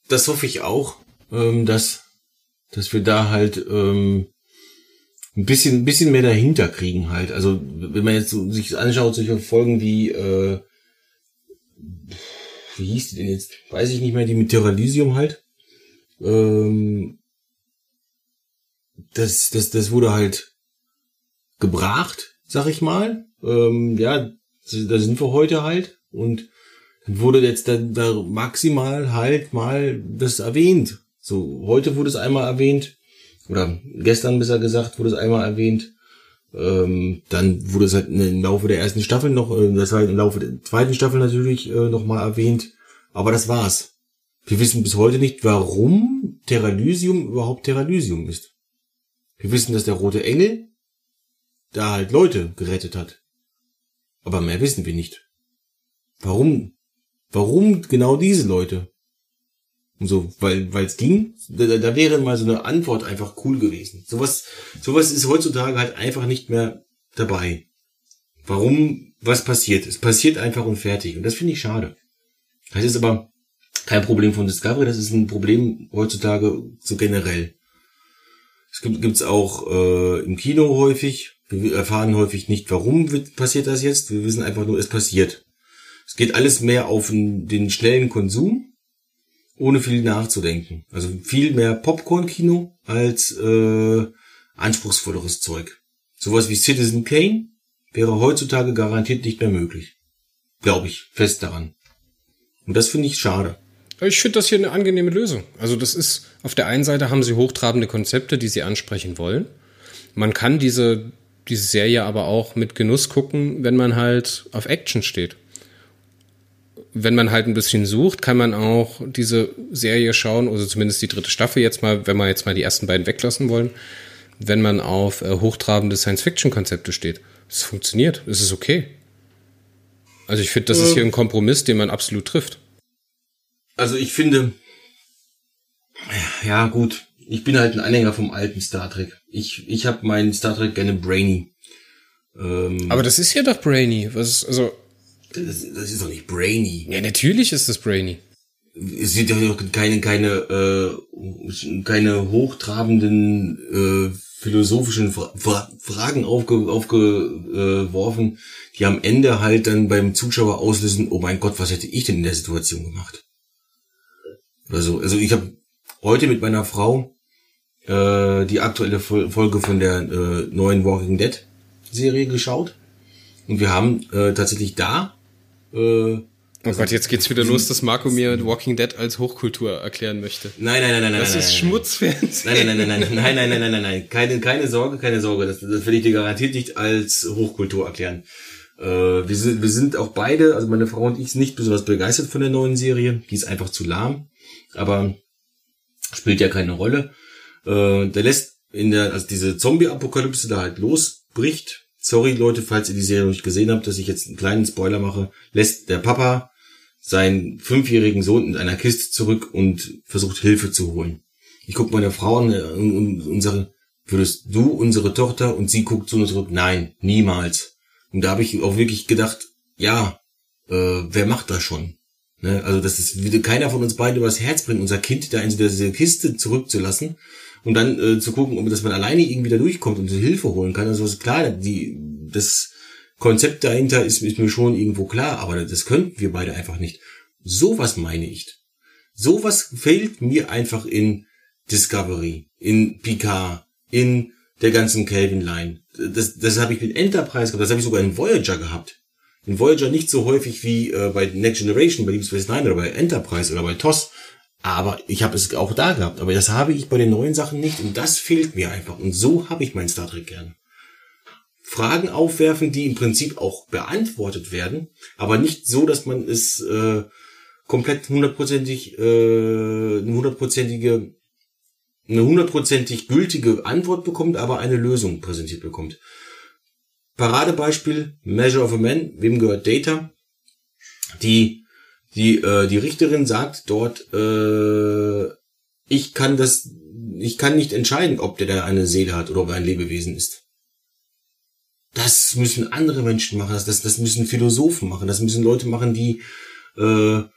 das hoffe ich auch, ähm, dass, dass wir da halt ähm, ein bisschen, ein bisschen mehr dahinter kriegen halt. Also wenn man jetzt so sich anschaut, solche Folgen wie, äh, wie hieß die denn jetzt? Weiß ich nicht mehr, die mit Terralysium halt. Ähm, das, das, das wurde halt gebracht, sag ich mal. Ähm, ja, da sind wir heute halt. Und dann wurde jetzt da, da maximal halt mal das erwähnt. So, heute wurde es einmal erwähnt oder gestern besser gesagt, wurde es einmal erwähnt. Ähm, dann wurde es halt im Laufe der ersten Staffel noch, äh, das war halt im Laufe der zweiten Staffel natürlich äh, nochmal erwähnt. Aber das war's. Wir wissen bis heute nicht, warum Terralysium überhaupt Terralysium ist. Wir wissen, dass der rote Engel da halt Leute gerettet hat. Aber mehr wissen wir nicht. Warum? Warum genau diese Leute? Und so, weil weil es ging, da, da wäre mal so eine Antwort einfach cool gewesen. Sowas sowas ist heutzutage halt einfach nicht mehr dabei. Warum was passiert? Es passiert einfach und fertig und das finde ich schade. Das ist aber kein Problem von Discovery, das ist ein Problem heutzutage so generell. Es gibt gibt's auch äh, im Kino häufig. Wir erfahren häufig nicht, warum wird, passiert das jetzt. Wir wissen einfach nur, es passiert. Es geht alles mehr auf den schnellen Konsum ohne viel nachzudenken. Also viel mehr Popcorn-Kino als äh, anspruchsvolleres Zeug. Sowas wie Citizen Kane wäre heutzutage garantiert nicht mehr möglich. Glaube ich fest daran. Und das finde ich schade. Ich finde das hier eine angenehme Lösung. Also das ist, auf der einen Seite haben sie hochtrabende Konzepte, die sie ansprechen wollen. Man kann diese, diese Serie aber auch mit Genuss gucken, wenn man halt auf Action steht wenn man halt ein bisschen sucht, kann man auch diese Serie schauen, also zumindest die dritte Staffel jetzt mal, wenn wir jetzt mal die ersten beiden weglassen wollen, wenn man auf äh, hochtrabende Science-Fiction-Konzepte steht. Es funktioniert, es ist okay. Also ich finde, das ist hier ein Kompromiss, den man absolut trifft. Also ich finde, ja gut, ich bin halt ein Anhänger vom alten Star Trek. Ich, ich habe meinen Star Trek gerne Brainy. Ähm, Aber das ist ja doch Brainy. Was, also Das, das ist doch nicht brainy. Ja, natürlich ist das brainy. Es sind doch keine, keine, äh, keine hochtrabenden äh, philosophischen Fra Fra Fragen aufge, aufgeworfen, die am Ende halt dann beim Zuschauer auslösen, oh mein Gott, was hätte ich denn in der Situation gemacht? Also, also ich habe heute mit meiner Frau äh, die aktuelle Folge von der äh, neuen Walking Dead Serie geschaut. Und wir haben äh, tatsächlich da äh, Oh Gott, jetzt geht's wieder los, dass Marco mir Walking Dead als Hochkultur erklären möchte. Nein, nein, nein, nein, das nein. Das ist Schmutzfernsehen. Nein, nein, nein, nein, nein, nein, nein, nein, nein, nein, nein. Keine, keine Sorge, keine Sorge. Das, das will ich dir garantiert nicht als Hochkultur erklären. Äh, wir, sind, wir sind auch beide, also meine Frau und ich, nicht besonders begeistert von der neuen Serie. Die ist einfach zu lahm. Aber spielt ja keine Rolle. Äh, der lässt in der, also diese Zombie-Apokalypse da halt losbricht. Sorry Leute, falls ihr die Serie noch nicht gesehen habt, dass ich jetzt einen kleinen Spoiler mache. Lässt der Papa seinen fünfjährigen Sohn in einer Kiste zurück und versucht Hilfe zu holen. Ich gucke meine Frau an und, und sage, würdest du unsere Tochter? Und sie guckt zu uns zurück, nein, niemals. Und da habe ich auch wirklich gedacht, ja, äh, wer macht das schon? Ne? Also das ist würde keiner von uns beide übers Herz bringen, unser Kind da in diese Kiste zurückzulassen und dann äh, zu gucken, ob das man alleine irgendwie da durchkommt und Hilfe holen kann. Also klar, die das Konzept dahinter ist, ist mir schon irgendwo klar, aber das könnten wir beide einfach nicht. Sowas meine ich. Sowas fehlt mir einfach in Discovery, in Picard, in der ganzen Kelvin Line. Das, das habe ich mit Enterprise gehabt, das habe ich sogar in Voyager gehabt. In Voyager nicht so häufig wie äh, bei Next Generation, bei Deep Space Nine oder bei Enterprise oder bei TOS. Aber ich habe es auch da gehabt. Aber das habe ich bei den neuen Sachen nicht und das fehlt mir einfach. Und so habe ich mein Star Trek gern. Fragen aufwerfen, die im Prinzip auch beantwortet werden, aber nicht so, dass man es äh, komplett hundertprozentig, äh, eine hundertprozentige, eine hundertprozentig gültige Antwort bekommt, aber eine Lösung präsentiert bekommt. Paradebeispiel, Measure of a Man, wem gehört Data? Die, die, äh, die Richterin sagt dort, äh, ich kann das, ich kann nicht entscheiden, ob der da eine Seele hat oder ob er ein Lebewesen ist. Das müssen andere Menschen machen, das, das, das müssen Philosophen machen, das müssen Leute machen, die, äh, äh,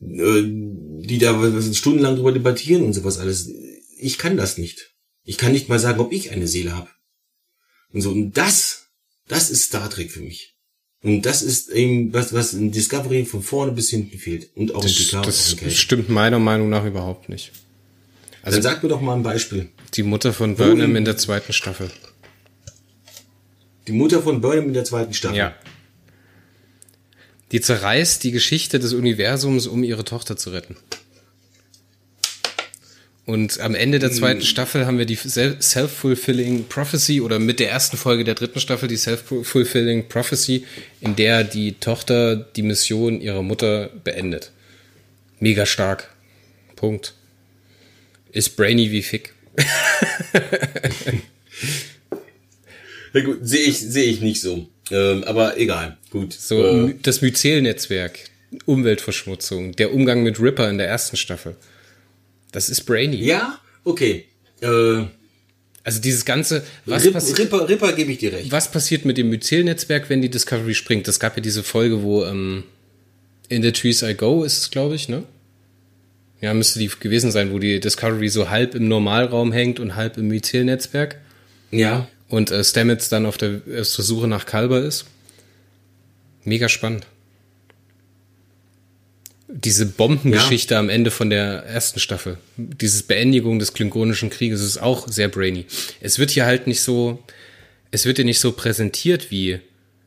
die da stundenlang drüber debattieren und sowas alles. Ich kann das nicht. Ich kann nicht mal sagen, ob ich eine Seele habe. Und so, und das, das ist Star Trek für mich. Und das ist eben was, was in Discovery von vorne bis hinten fehlt. Und auch das, in Picard. Das stimmt meiner Meinung nach überhaupt nicht. Also, Dann sag mir doch mal ein Beispiel. Die Mutter von Burnham in der zweiten Staffel. Die Mutter von Burnham in der zweiten Staffel. Ja. Die zerreißt die Geschichte des Universums, um ihre Tochter zu retten. Und am Ende der zweiten hm. Staffel haben wir die Self-Fulfilling Prophecy oder mit der ersten Folge der dritten Staffel die Self-Fulfilling Prophecy, in der die Tochter die Mission ihrer Mutter beendet. Mega stark. Punkt. Ist brainy wie Fick. Ja, gut, sehe ich, sehe ich nicht so. Ähm, aber egal, gut. So, äh, das Myzel-Netzwerk, Umweltverschmutzung, der Umgang mit Ripper in der ersten Staffel. Das ist brainy. Ja, okay. Äh, also dieses ganze, was Rip, passiert, Ripper, Ripper gebe ich dir recht. Was passiert mit dem Myzel-Netzwerk, wenn die Discovery springt? Es gab ja diese Folge, wo ähm, In the Trees I Go ist es, glaube ich, ne? Ja, müsste die gewesen sein, wo die Discovery so halb im Normalraum hängt und halb im Myzel-Netzwerk. Ja und äh, Stamets dann auf der, auf der Suche nach Kalber ist. Mega spannend. Diese Bombengeschichte ja. am Ende von der ersten Staffel, dieses Beendigung des klingonischen Krieges ist auch sehr brainy. Es wird hier halt nicht so, es wird hier nicht so präsentiert wie,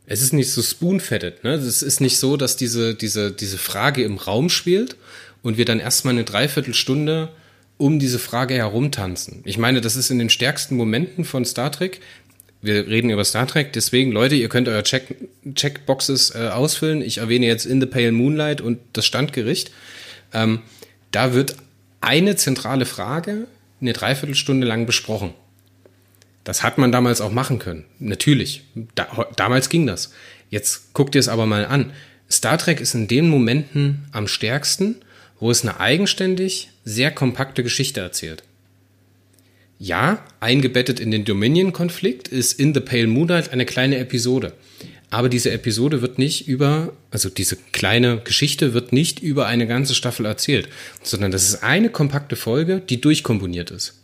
es ist nicht so spoonfettet, ne? Es ist nicht so, dass diese, diese, diese Frage im Raum spielt und wir dann erstmal eine Dreiviertelstunde um diese Frage herumtanzen. Ich meine, das ist in den stärksten Momenten von Star Trek. Wir reden über Star Trek, deswegen, Leute, ihr könnt euer Check Checkboxes äh, ausfüllen. Ich erwähne jetzt In the Pale Moonlight und das Standgericht. Ähm, da wird eine zentrale Frage eine Dreiviertelstunde lang besprochen. Das hat man damals auch machen können. Natürlich. Da, damals ging das. Jetzt guckt ihr es aber mal an. Star Trek ist in den Momenten am stärksten, wo es eine eigenständig sehr kompakte Geschichte erzählt. Ja, eingebettet in den Dominion-Konflikt ist In the Pale Moonlight eine kleine Episode. aber diese Episode wird nicht über, also diese kleine Geschichte wird nicht über eine ganze Staffel erzählt, sondern das ist eine kompakte Folge, die durchkomponiert ist.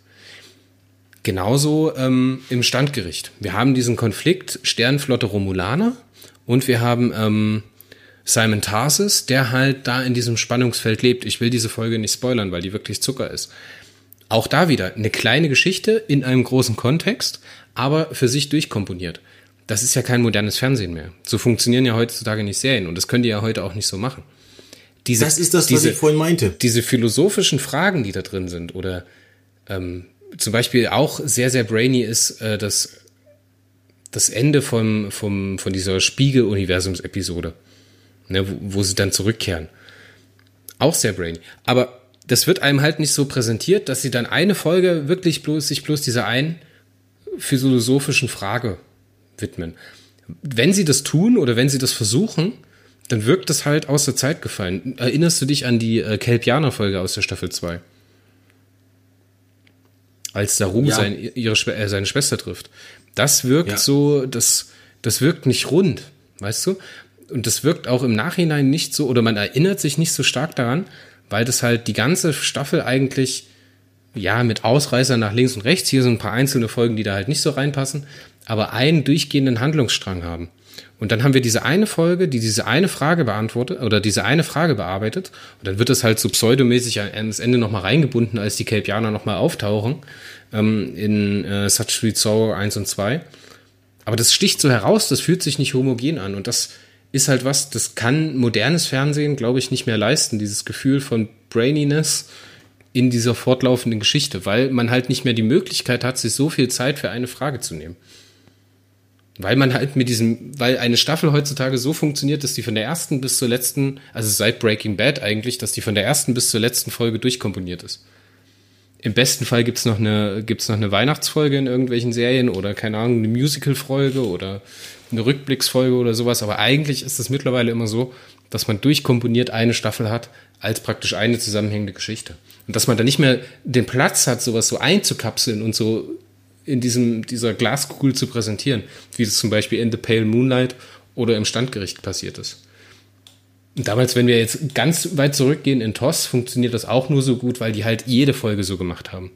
Genauso ähm, im Standgericht. Wir haben diesen Konflikt Sternflotte Romulaner und wir haben ähm, Simon Tarsis, der halt da in diesem Spannungsfeld lebt. Ich will diese Folge nicht spoilern, weil die wirklich Zucker ist. Auch da wieder eine kleine Geschichte in einem großen Kontext, aber für sich durchkomponiert. Das ist ja kein modernes Fernsehen mehr. So funktionieren ja heutzutage nicht Serien und das können die ja heute auch nicht so machen. Diese, das ist das, diese, was ich vorhin meinte. Diese philosophischen Fragen, die da drin sind, oder ähm, zum Beispiel auch sehr, sehr brainy ist äh, das, das Ende vom, vom, von dieser Spiegel-Universums-Episode, ne, wo, wo sie dann zurückkehren. Auch sehr brainy. Aber das wird einem halt nicht so präsentiert, dass sie dann eine Folge wirklich bloß, sich bloß dieser einen philosophischen Frage widmen. Wenn sie das tun oder wenn sie das versuchen, dann wirkt das halt aus der Zeit gefallen. Erinnerst du dich an die äh, Kelpianer-Folge aus der Staffel 2? Als Sarum ja. sein, ihre, äh, seine Schwester trifft. Das wirkt ja. so, das, das wirkt nicht rund, weißt du? Und das wirkt auch im Nachhinein nicht so, oder man erinnert sich nicht so stark daran, weil das halt die ganze Staffel eigentlich, ja, mit Ausreißern nach links und rechts, hier sind ein paar einzelne Folgen, die da halt nicht so reinpassen, aber einen durchgehenden Handlungsstrang haben. Und dann haben wir diese eine Folge, die diese eine Frage beantwortet oder diese eine Frage bearbeitet. Und dann wird das halt so pseudomäßig ans Ende nochmal reingebunden, als die Kelpianer nochmal auftauchen ähm, in äh, Such Sweet Soul 1 und 2. Aber das sticht so heraus, das fühlt sich nicht homogen an. Und das ist halt was, das kann modernes Fernsehen, glaube ich, nicht mehr leisten. Dieses Gefühl von Braininess in dieser fortlaufenden Geschichte, weil man halt nicht mehr die Möglichkeit hat, sich so viel Zeit für eine Frage zu nehmen. Weil man halt mit diesem, weil eine Staffel heutzutage so funktioniert, dass die von der ersten bis zur letzten, also seit Breaking Bad eigentlich, dass die von der ersten bis zur letzten Folge durchkomponiert ist. Im besten Fall gibt's noch noch eine Weihnachtsfolge in irgendwelchen Serien oder keine Ahnung, eine Musical-Folge oder eine Rückblicksfolge oder sowas. Aber eigentlich ist es mittlerweile immer so, dass man durchkomponiert eine Staffel hat als praktisch eine zusammenhängende Geschichte. Und dass man da nicht mehr den Platz hat, sowas so einzukapseln und so in diesem, dieser Glaskugel zu präsentieren, wie das zum Beispiel in The Pale Moonlight oder im Standgericht passiert ist. Und damals, wenn wir jetzt ganz weit zurückgehen in TOS, funktioniert das auch nur so gut, weil die halt jede Folge so gemacht haben.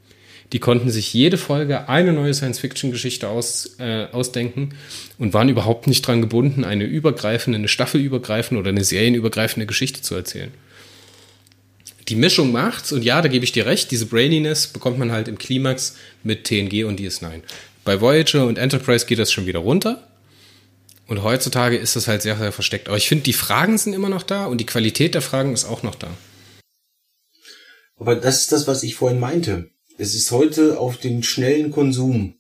Die konnten sich jede Folge eine neue Science-Fiction-Geschichte aus, äh, ausdenken und waren überhaupt nicht dran gebunden, eine übergreifende, eine staffelübergreifende oder eine serienübergreifende Geschichte zu erzählen die Mischung macht's und ja, da gebe ich dir recht, diese Braininess bekommt man halt im Klimax mit TNG und DS9. Bei Voyager und Enterprise geht das schon wieder runter. Und heutzutage ist das halt sehr, sehr versteckt. Aber ich finde, die Fragen sind immer noch da und die Qualität der Fragen ist auch noch da. Aber das ist das, was ich vorhin meinte. Es ist heute auf den schnellen Konsum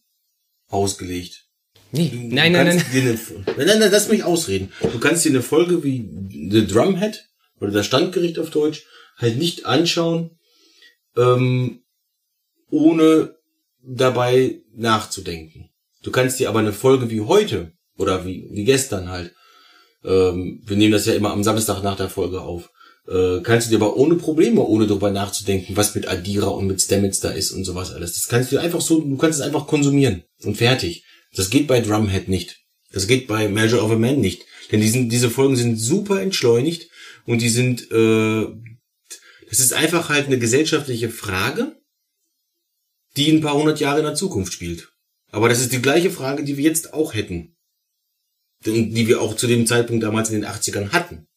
ausgelegt. Nee, du, nein, du nein, nein. Eine, nein, nein, nein, lass mich ausreden. Du kannst dir eine Folge wie The Drumhead oder das Standgericht auf Deutsch halt nicht anschauen, ähm, ohne dabei nachzudenken. Du kannst dir aber eine Folge wie heute oder wie, wie gestern halt, ähm, wir nehmen das ja immer am Samstag nach der Folge auf, äh, kannst du dir aber ohne Probleme, ohne darüber nachzudenken, was mit Adira und mit Stamets da ist und sowas alles. Das kannst du einfach so, du kannst es einfach konsumieren und fertig. Das geht bei Drumhead nicht. Das geht bei Measure of a Man nicht. Denn die diese Folgen sind super entschleunigt und die sind äh, das ist einfach halt eine gesellschaftliche Frage, die ein paar hundert Jahre in der Zukunft spielt. Aber das ist die gleiche Frage, die wir jetzt auch hätten. Und die wir auch zu dem Zeitpunkt damals in den 80ern hatten.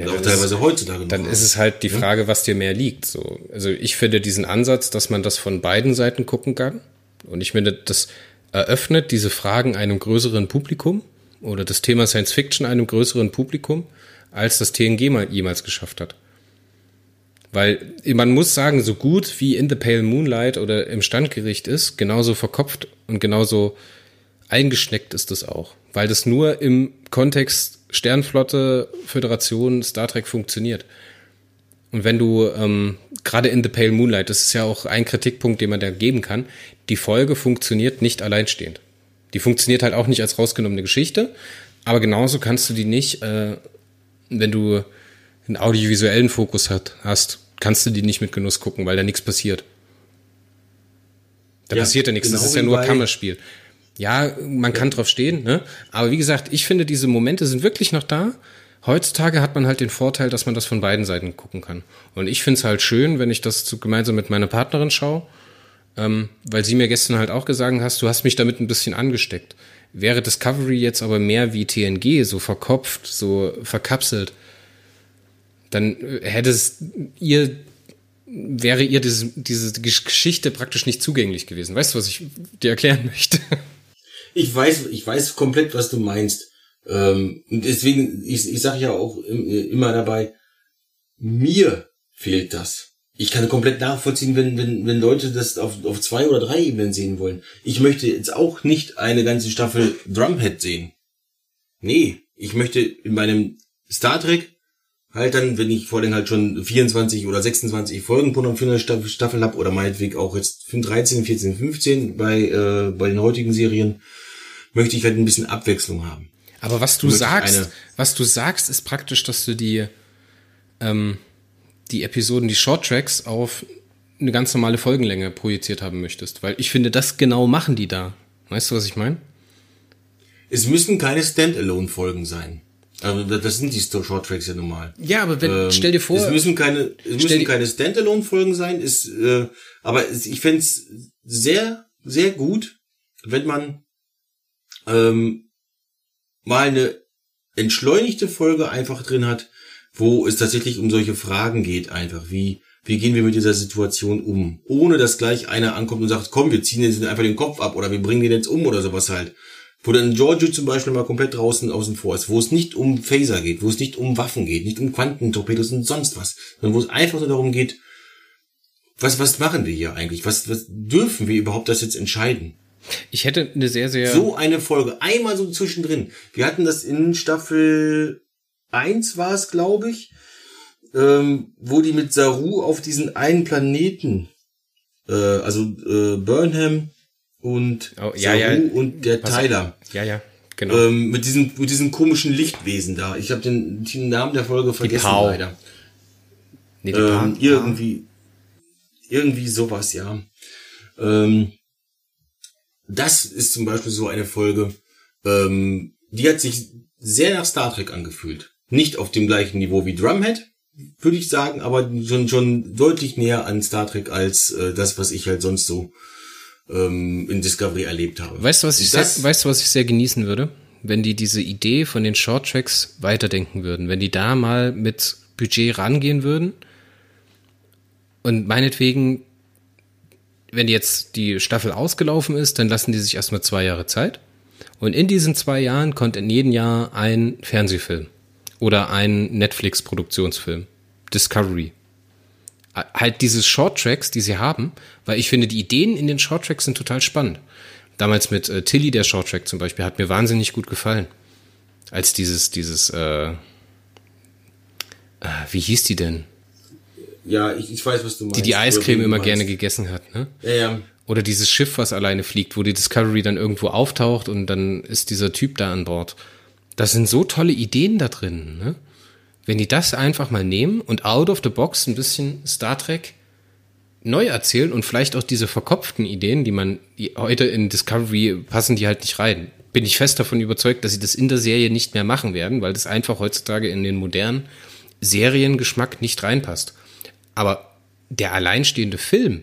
Ja, auch teilweise ist, heutzutage. Dann ist es halt die Frage, was dir mehr liegt. So, also ich finde diesen Ansatz, dass man das von beiden Seiten gucken kann. Und ich finde, das eröffnet diese Fragen einem größeren Publikum oder das Thema Science Fiction einem größeren Publikum, als das TNG mal jemals geschafft hat. Weil man muss sagen, so gut wie in The Pale Moonlight oder im Standgericht ist, genauso verkopft und genauso eingeschneckt ist es auch. Weil das nur im Kontext Sternflotte, Föderation, Star Trek funktioniert. Und wenn du ähm, gerade in The Pale Moonlight, das ist ja auch ein Kritikpunkt, den man da geben kann, die Folge funktioniert nicht alleinstehend. Die funktioniert halt auch nicht als rausgenommene Geschichte, aber genauso kannst du die nicht, äh, wenn du einen audiovisuellen Fokus hat, hast, kannst du die nicht mit Genuss gucken, weil da nichts passiert. Da ja, passiert ja nichts. Genau das ist ja nur Kammerspiel. Ja, man kann drauf stehen, ne? Aber wie gesagt, ich finde, diese Momente sind wirklich noch da. Heutzutage hat man halt den Vorteil, dass man das von beiden Seiten gucken kann. Und ich finde es halt schön, wenn ich das zu, gemeinsam mit meiner Partnerin schaue, ähm, weil sie mir gestern halt auch gesagt hast, du hast mich damit ein bisschen angesteckt. Wäre Discovery jetzt aber mehr wie TNG, so verkopft, so verkapselt, dann äh, hätte es ihr, wäre ihr diese, diese Geschichte praktisch nicht zugänglich gewesen. Weißt du, was ich dir erklären möchte? Ich weiß, ich weiß komplett, was du meinst. Ähm, deswegen, ich, ich sage ja auch immer dabei, mir fehlt das. Ich kann komplett nachvollziehen, wenn, wenn, wenn Leute das auf, auf zwei oder drei Ebenen sehen wollen. Ich möchte jetzt auch nicht eine ganze Staffel Drumhead sehen. Nee, ich möchte in meinem Star Trek halt dann, wenn ich vor allem halt schon 24 oder 26 Folgen für eine Staffel, Staffel habe oder meinetwegen auch jetzt 13, 14, 15 bei, äh, bei den heutigen Serien, möchte ich halt ein bisschen Abwechslung haben. Aber was du sagst, was du sagst, ist praktisch, dass du die, ähm, die Episoden, die Short Tracks auf eine ganz normale Folgenlänge projiziert haben möchtest. Weil ich finde, das genau machen die da. Weißt du, was ich meine? Es müssen keine Standalone-Folgen sein. Also das sind die Short Tracks ja normal. Ja, aber wenn, ähm, stell dir vor. Es müssen keine, es müssen keine Standalone-Folgen sein, ist, äh, aber ich fände es sehr, sehr gut, wenn man ähm, mal eine entschleunigte Folge einfach drin hat, wo es tatsächlich um solche Fragen geht, einfach wie, wie gehen wir mit dieser Situation um? Ohne dass gleich einer ankommt und sagt, komm, wir ziehen jetzt einfach den Kopf ab oder wir bringen den jetzt um oder sowas halt. Wo dann Giorgio zum Beispiel mal komplett draußen außen vor ist, wo es nicht um Phaser geht, wo es nicht um Waffen geht, nicht um Quantentorpedos und sonst was, sondern wo es einfach nur darum geht, was, was machen wir hier eigentlich? Was, was dürfen wir überhaupt das jetzt entscheiden? Ich hätte eine sehr, sehr. So eine Folge. Einmal so zwischendrin. Wir hatten das in Staffel 1 war es, glaube ich, ähm, wo die mit Saru auf diesen einen Planeten, äh, also äh, Burnham und oh, ja, Saru ja. und der Pass Tyler. Ja, ja, genau. Ähm, mit diesem mit diesem komischen Lichtwesen da. Ich habe den, den, Namen der Folge vergessen leider. Nee, die ähm, irgendwie irgendwie sowas, ja. Ähm, das ist zum Beispiel so eine Folge, ähm, die hat sich sehr nach Star Trek angefühlt. Nicht auf dem gleichen Niveau wie Drumhead, würde ich sagen, aber schon, schon deutlich näher an Star Trek als äh, das, was ich halt sonst so ähm, in Discovery erlebt habe. Weißt du, was ich sehr, weißt du, was ich sehr genießen würde? Wenn die diese Idee von den Short Tracks weiterdenken würden, wenn die da mal mit Budget rangehen würden und meinetwegen wenn jetzt die Staffel ausgelaufen ist, dann lassen die sich erstmal zwei Jahre Zeit. Und in diesen zwei Jahren kommt in jedem Jahr ein Fernsehfilm oder ein Netflix-Produktionsfilm. Discovery. Halt diese Shorttracks, die sie haben, weil ich finde, die Ideen in den Shorttracks sind total spannend. Damals mit äh, Tilly, der Shorttrack zum Beispiel, hat mir wahnsinnig gut gefallen. Als dieses, dieses, äh, äh, wie hieß die denn? Ja, ich, ich weiß, was du meinst. Die die Eiscreme immer gerne gegessen hat, ne? Ja, ja. Oder dieses Schiff, was alleine fliegt, wo die Discovery dann irgendwo auftaucht und dann ist dieser Typ da an Bord. Das sind so tolle Ideen da drin, ne? Wenn die das einfach mal nehmen und out of the box ein bisschen Star Trek neu erzählen und vielleicht auch diese verkopften Ideen, die man die heute in Discovery passen, die halt nicht rein. Bin ich fest davon überzeugt, dass sie das in der Serie nicht mehr machen werden, weil das einfach heutzutage in den modernen Seriengeschmack nicht reinpasst. Aber der alleinstehende Film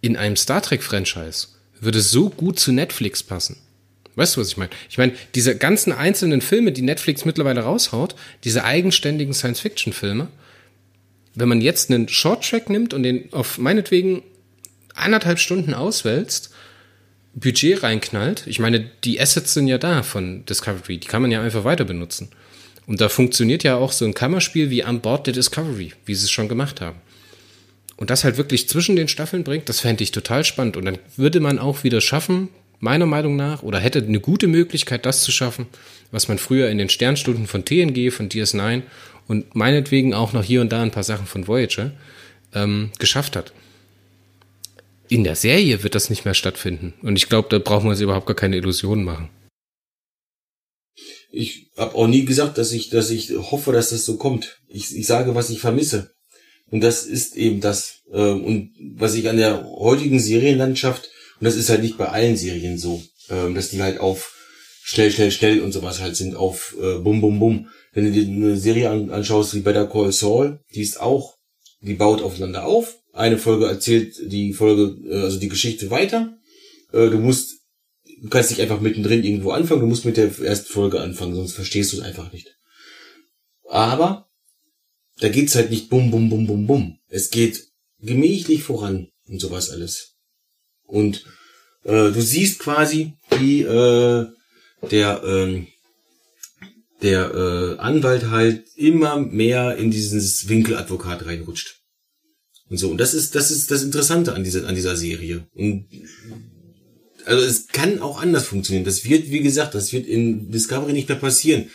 in einem Star Trek-Franchise würde so gut zu Netflix passen. Weißt du, was ich meine? Ich meine, diese ganzen einzelnen Filme, die Netflix mittlerweile raushaut, diese eigenständigen Science-Fiction-Filme, wenn man jetzt einen Short-Track nimmt und den auf meinetwegen anderthalb Stunden auswälzt, Budget reinknallt, ich meine, die Assets sind ja da von Discovery, die kann man ja einfach weiter benutzen. Und da funktioniert ja auch so ein Kammerspiel wie an Bord der Discovery, wie sie es schon gemacht haben. Und das halt wirklich zwischen den Staffeln bringt, das fände ich total spannend. Und dann würde man auch wieder schaffen, meiner Meinung nach, oder hätte eine gute Möglichkeit, das zu schaffen, was man früher in den Sternstunden von TNG, von DS9 und meinetwegen auch noch hier und da ein paar Sachen von Voyager ähm, geschafft hat. In der Serie wird das nicht mehr stattfinden. Und ich glaube, da brauchen wir uns überhaupt gar keine Illusionen machen ich habe auch nie gesagt, dass ich, dass ich hoffe, dass das so kommt. Ich, ich sage, was ich vermisse. Und das ist eben das. Äh, und was ich an der heutigen Serienlandschaft, und das ist halt nicht bei allen Serien so, Ähm, dass die halt auf schnell, schnell, schnell und sowas halt sind, auf äh, bum, bum, bum. Wenn du dir eine Serie an, anschaust wie Better Call Saul, die ist auch, die baut aufeinander auf. Eine Folge erzählt die Folge, äh, also die Geschichte weiter. Äh, du musst, du kannst nicht einfach mittendrin irgendwo anfangen, du musst mit der ersten Folge anfangen, sonst verstehst du es einfach nicht. Aber da geht's halt nicht bum, bum, bum, bum, bum. Es geht gemächlich voran und sowas alles. Und äh, du siehst quasi, wie äh, der ähm, der äh, Anwalt halt immer mehr in dieses Winkeladvokat reinrutscht. Und so. Und das ist, das ist das Interessante an dieser, an dieser Serie. Und also es kann auch anders funktionieren. Das wird, wie gesagt, das wird in Discovery nicht mehr passieren.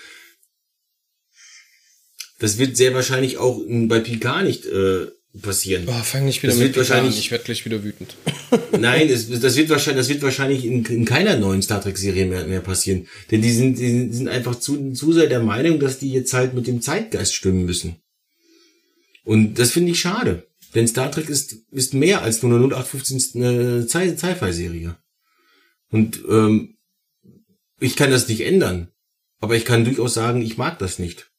Das wird sehr wahrscheinlich auch bei Picard nicht äh, passieren. Boah, fang nicht wieder das mit wird wahrscheinlich, an. Ich werde gleich wieder wütend. Nein, das, das wird wahrscheinlich, das wird wahrscheinlich in, in keiner neuen Star Trek Serie mehr, mehr passieren, denn die sind, die sind einfach zu, zu sehr der Meinung, dass die jetzt halt mit dem Zeitgeist stimmen müssen. Und das finde ich schade, denn Star Trek ist ist mehr als nur eine 0815 eine Sci-Fi-Serie. Und ähm, ich kann das nicht ändern, aber ich kann durchaus sagen, ich mag das nicht.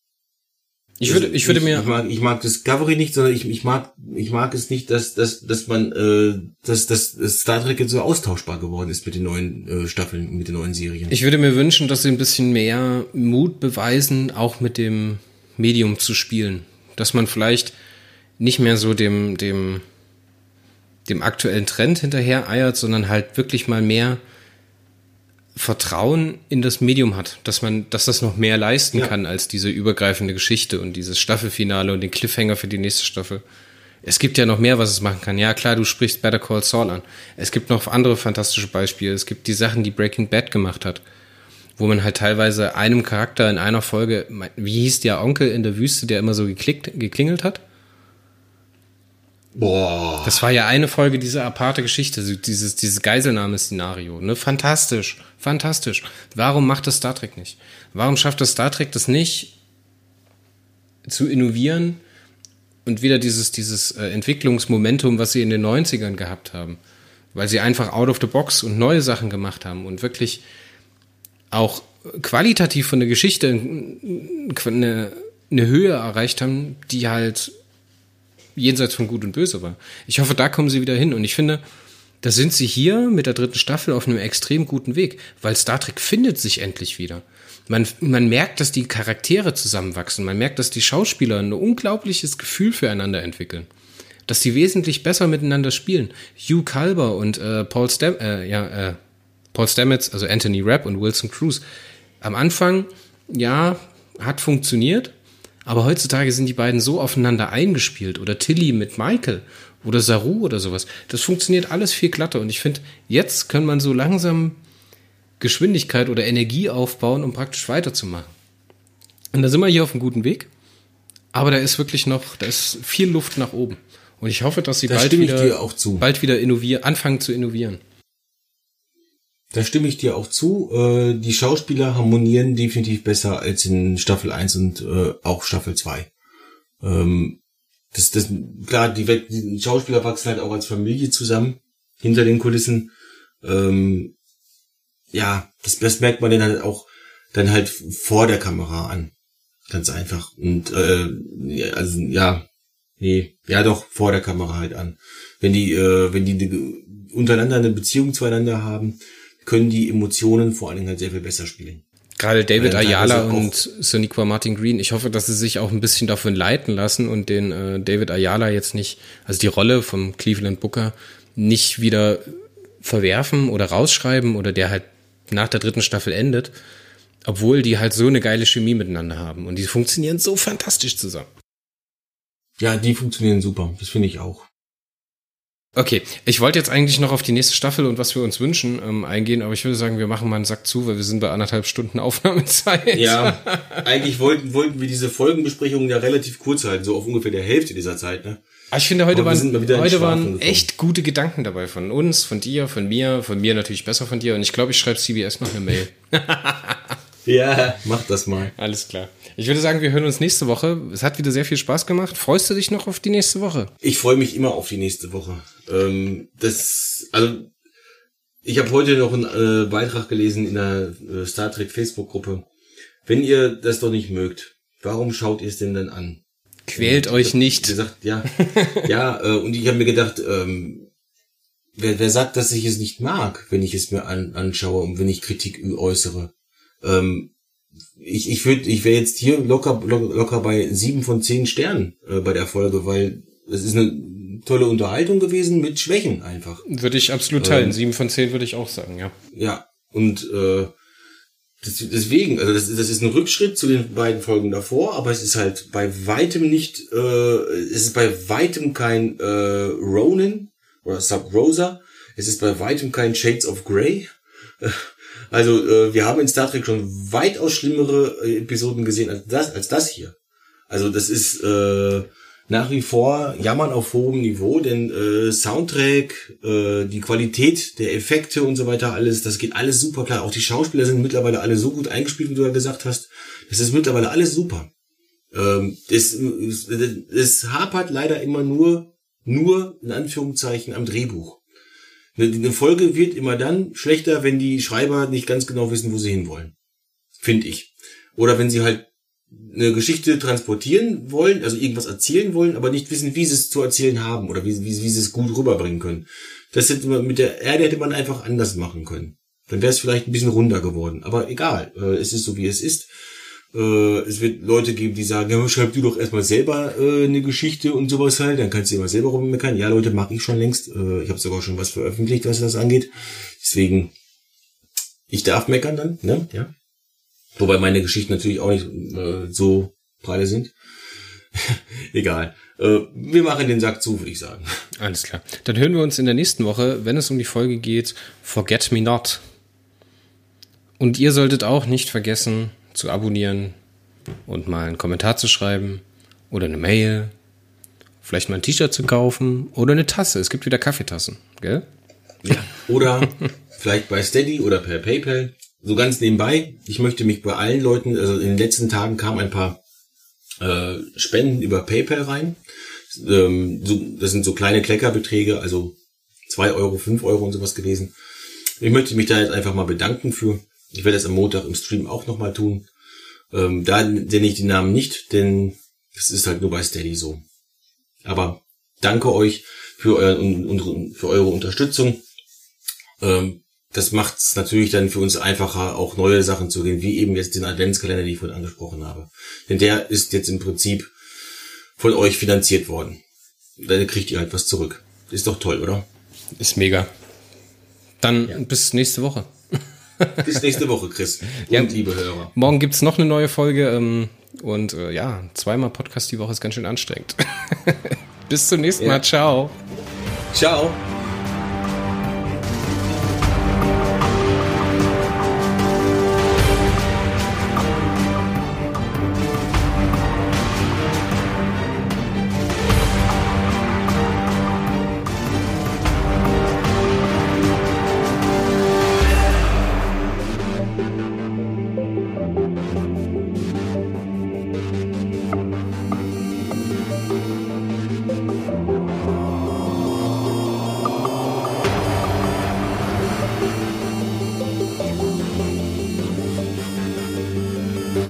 Ich würde, ich würde mir. Ich mag, ich mag Discovery nicht, sondern ich, ich mag, ich mag es nicht, dass, dass, dass man, äh, dass, dass Star Trek jetzt so austauschbar geworden ist mit den neuen äh, Staffeln, mit den neuen Serien. Ich würde mir wünschen, dass sie ein bisschen mehr Mut beweisen, auch mit dem Medium zu spielen. Dass man vielleicht nicht mehr so dem, dem, dem aktuellen Trend hinterher eiert, sondern halt wirklich mal mehr Vertrauen in das Medium hat, dass man, dass das noch mehr leisten ja. kann als diese übergreifende Geschichte und dieses Staffelfinale und den Cliffhanger für die nächste Staffel. Es gibt ja noch mehr, was es machen kann. Ja, klar, du sprichst Better Call Saul an. Es gibt noch andere fantastische Beispiele. Es gibt die Sachen, die Breaking Bad gemacht hat, wo man halt teilweise einem Charakter in einer Folge, wie hieß der Onkel in der Wüste, der immer so geklickt, geklingelt hat? Boah. Das war ja eine Folge dieser aparte Geschichte, dieses, dieses Geiselnahme-Szenario. Ne? Fantastisch, fantastisch. Warum macht das Star Trek nicht? Warum schafft das Star Trek das nicht zu innovieren und wieder dieses, dieses äh, Entwicklungsmomentum, was sie in den 90ern gehabt haben? Weil sie einfach out of the box und neue Sachen gemacht haben und wirklich auch qualitativ von der Geschichte eine, eine Höhe erreicht haben, die halt jenseits von Gut und Böse war. Ich hoffe, da kommen sie wieder hin. Und ich finde, da sind sie hier mit der dritten Staffel auf einem extrem guten Weg, weil Star Trek findet sich endlich wieder. Man, man merkt, dass die Charaktere zusammenwachsen. Man merkt, dass die Schauspieler ein unglaubliches Gefühl füreinander entwickeln. Dass die wesentlich besser miteinander spielen. Hugh Calber und äh, Paul, Stam äh, ja, äh, Paul Stamets, also Anthony Rapp und Wilson Cruz. Am Anfang, ja, hat funktioniert, aber heutzutage sind die beiden so aufeinander eingespielt oder Tilly mit Michael oder Saru oder sowas. Das funktioniert alles viel glatter und ich finde, jetzt kann man so langsam Geschwindigkeit oder Energie aufbauen, um praktisch weiterzumachen. Und da sind wir hier auf einem guten Weg. Aber da ist wirklich noch, da ist viel Luft nach oben. Und ich hoffe, dass sie da bald wieder, bald wieder innovieren, anfangen zu innovieren. Da stimme ich dir auch zu. Äh, die Schauspieler harmonieren definitiv besser als in Staffel 1 und äh, auch Staffel 2. Ähm, das, das, klar, die, die Schauspieler wachsen halt auch als Familie zusammen, hinter den Kulissen. Ähm, ja, das, das merkt man dann halt auch dann halt vor der Kamera an. Ganz einfach. Und äh, ja, also ja, nee, ja doch, vor der Kamera halt an. Wenn die, äh, wenn die untereinander eine Beziehung zueinander haben, können die Emotionen vor allen Dingen halt sehr viel besser spielen. Gerade David Ayala und Soniqua Martin Green, ich hoffe, dass sie sich auch ein bisschen davon leiten lassen und den äh, David Ayala jetzt nicht, also die Rolle vom Cleveland Booker nicht wieder verwerfen oder rausschreiben oder der halt nach der dritten Staffel endet, obwohl die halt so eine geile Chemie miteinander haben und die funktionieren so fantastisch zusammen. Ja, die funktionieren super, das finde ich auch. Okay, ich wollte jetzt eigentlich noch auf die nächste Staffel und was wir uns wünschen ähm, eingehen, aber ich würde sagen, wir machen mal einen Sack zu, weil wir sind bei anderthalb Stunden Aufnahmezeit. Ja, eigentlich wollten, wollten wir diese Folgenbesprechungen ja relativ kurz halten, so auf ungefähr der Hälfte dieser Zeit. Ne? Aber ich finde, heute waren, heute waren echt gute Gedanken dabei von uns, von dir, von mir, von mir natürlich besser von dir und ich glaube, ich schreibe CBS noch eine Mail. ja, mach das mal. Alles klar. Ich würde sagen, wir hören uns nächste Woche. Es hat wieder sehr viel Spaß gemacht. Freust du dich noch auf die nächste Woche? Ich freue mich immer auf die nächste Woche. Ähm, das, also ich habe heute noch einen äh, Beitrag gelesen in der äh, Star Trek Facebook-Gruppe. Wenn ihr das doch nicht mögt, warum schaut ihr es denn dann an? Quält Und euch nicht. Gesagt, ja, ja, äh, und ich habe mir gedacht, ähm, wer, wer sagt, dass ich es nicht mag, wenn ich es mir an, anschaue und wenn ich Kritik äußere? Ähm, ich ich würde, ich wäre jetzt hier locker, locker bei sieben von zehn Sternen äh, bei der Folge, weil es ist eine tolle Unterhaltung gewesen mit Schwächen einfach. Würde ich absolut teilen. Ähm. Sieben von zehn würde ich auch sagen, ja. Ja, und äh, das, deswegen, also das, das ist ein Rückschritt zu den beiden Folgen davor, aber es ist halt bei weitem nicht, äh, es ist bei weitem kein äh, Ronin oder Sub Rosa, es ist bei weitem kein Shades of Grey. Also äh, wir haben in Star Trek schon weitaus schlimmere äh, Episoden gesehen als das, als das hier. Also das ist äh, nach wie vor Jammern auf hohem Niveau, denn äh, Soundtrack, äh, die Qualität der Effekte und so weiter, alles, das geht alles super klar. Auch die Schauspieler sind mittlerweile alle so gut eingespielt, wie du ja gesagt hast. Das ist mittlerweile alles super. Ähm, es, es, es hapert leider immer nur, nur in Anführungszeichen am Drehbuch. Eine, Folge wird immer dann schlechter, wenn die Schreiber nicht ganz genau wissen, wo sie hinwollen. Finde ich. Oder wenn sie halt eine Geschichte transportieren wollen, also irgendwas erzählen wollen, aber nicht wissen, wie sie es zu erzählen haben oder wie, wie, wie sie es gut rüberbringen können. Das hätte man mit der Erde hätte man einfach anders machen können. Dann wäre es vielleicht ein bisschen runder geworden. Aber egal, äh, es ist so wie es ist. Äh, es wird Leute geben, die sagen, ja, schreib du doch erstmal selber äh, eine Geschichte und sowas halt, dann kannst du immer selber rummeckern. Ja, Leute, mache ich schon längst. Äh, ich habe sogar schon was veröffentlicht, was das angeht. Deswegen, ich darf meckern dann, ne? Ja. Wobei meine Geschichten natürlich auch nicht äh, so pralle sind. Egal. Äh, wir machen den Sack zu, würde ich sagen. Alles klar. Dann hören wir uns in der nächsten Woche, wenn es um die Folge geht, Forget Me Not. Und ihr solltet auch nicht vergessen zu abonnieren und mal einen Kommentar zu schreiben oder eine Mail, vielleicht mal ein T-Shirt zu kaufen oder eine Tasse. Es gibt wieder Kaffeetassen, gell? Ja. Oder vielleicht bei Steady oder per PayPal. So ganz nebenbei. Ich möchte mich bei allen Leuten, also in den letzten Tagen kamen ein paar äh, Spenden über PayPal rein. Ähm, so, das sind so kleine Kleckerbeträge, also zwei Euro, fünf Euro und sowas gewesen. Ich möchte mich da jetzt einfach mal bedanken für. Ich werde das am Montag im Stream auch nochmal tun. Ähm, da nenne ich die Namen nicht, denn das ist halt nur bei Steady so. Aber danke euch für, euer, für eure Unterstützung. Ähm, das macht es natürlich dann für uns einfacher, auch neue Sachen zu gehen, wie eben jetzt den Adventskalender, den ich vorhin angesprochen habe. Denn der ist jetzt im Prinzip von euch finanziert worden. Dann kriegt ihr halt was zurück. Ist doch toll, oder? Ist mega. Dann bis nächste Woche. Bis nächste Woche, Chris. Und Ja. liebe Hörer. Morgen gibt's noch eine neue Folge ähm, und äh, ja, zweimal Podcast die Woche ist ganz schön anstrengend. bis zum nächsten Ja. Mal. Ciao. Ciao.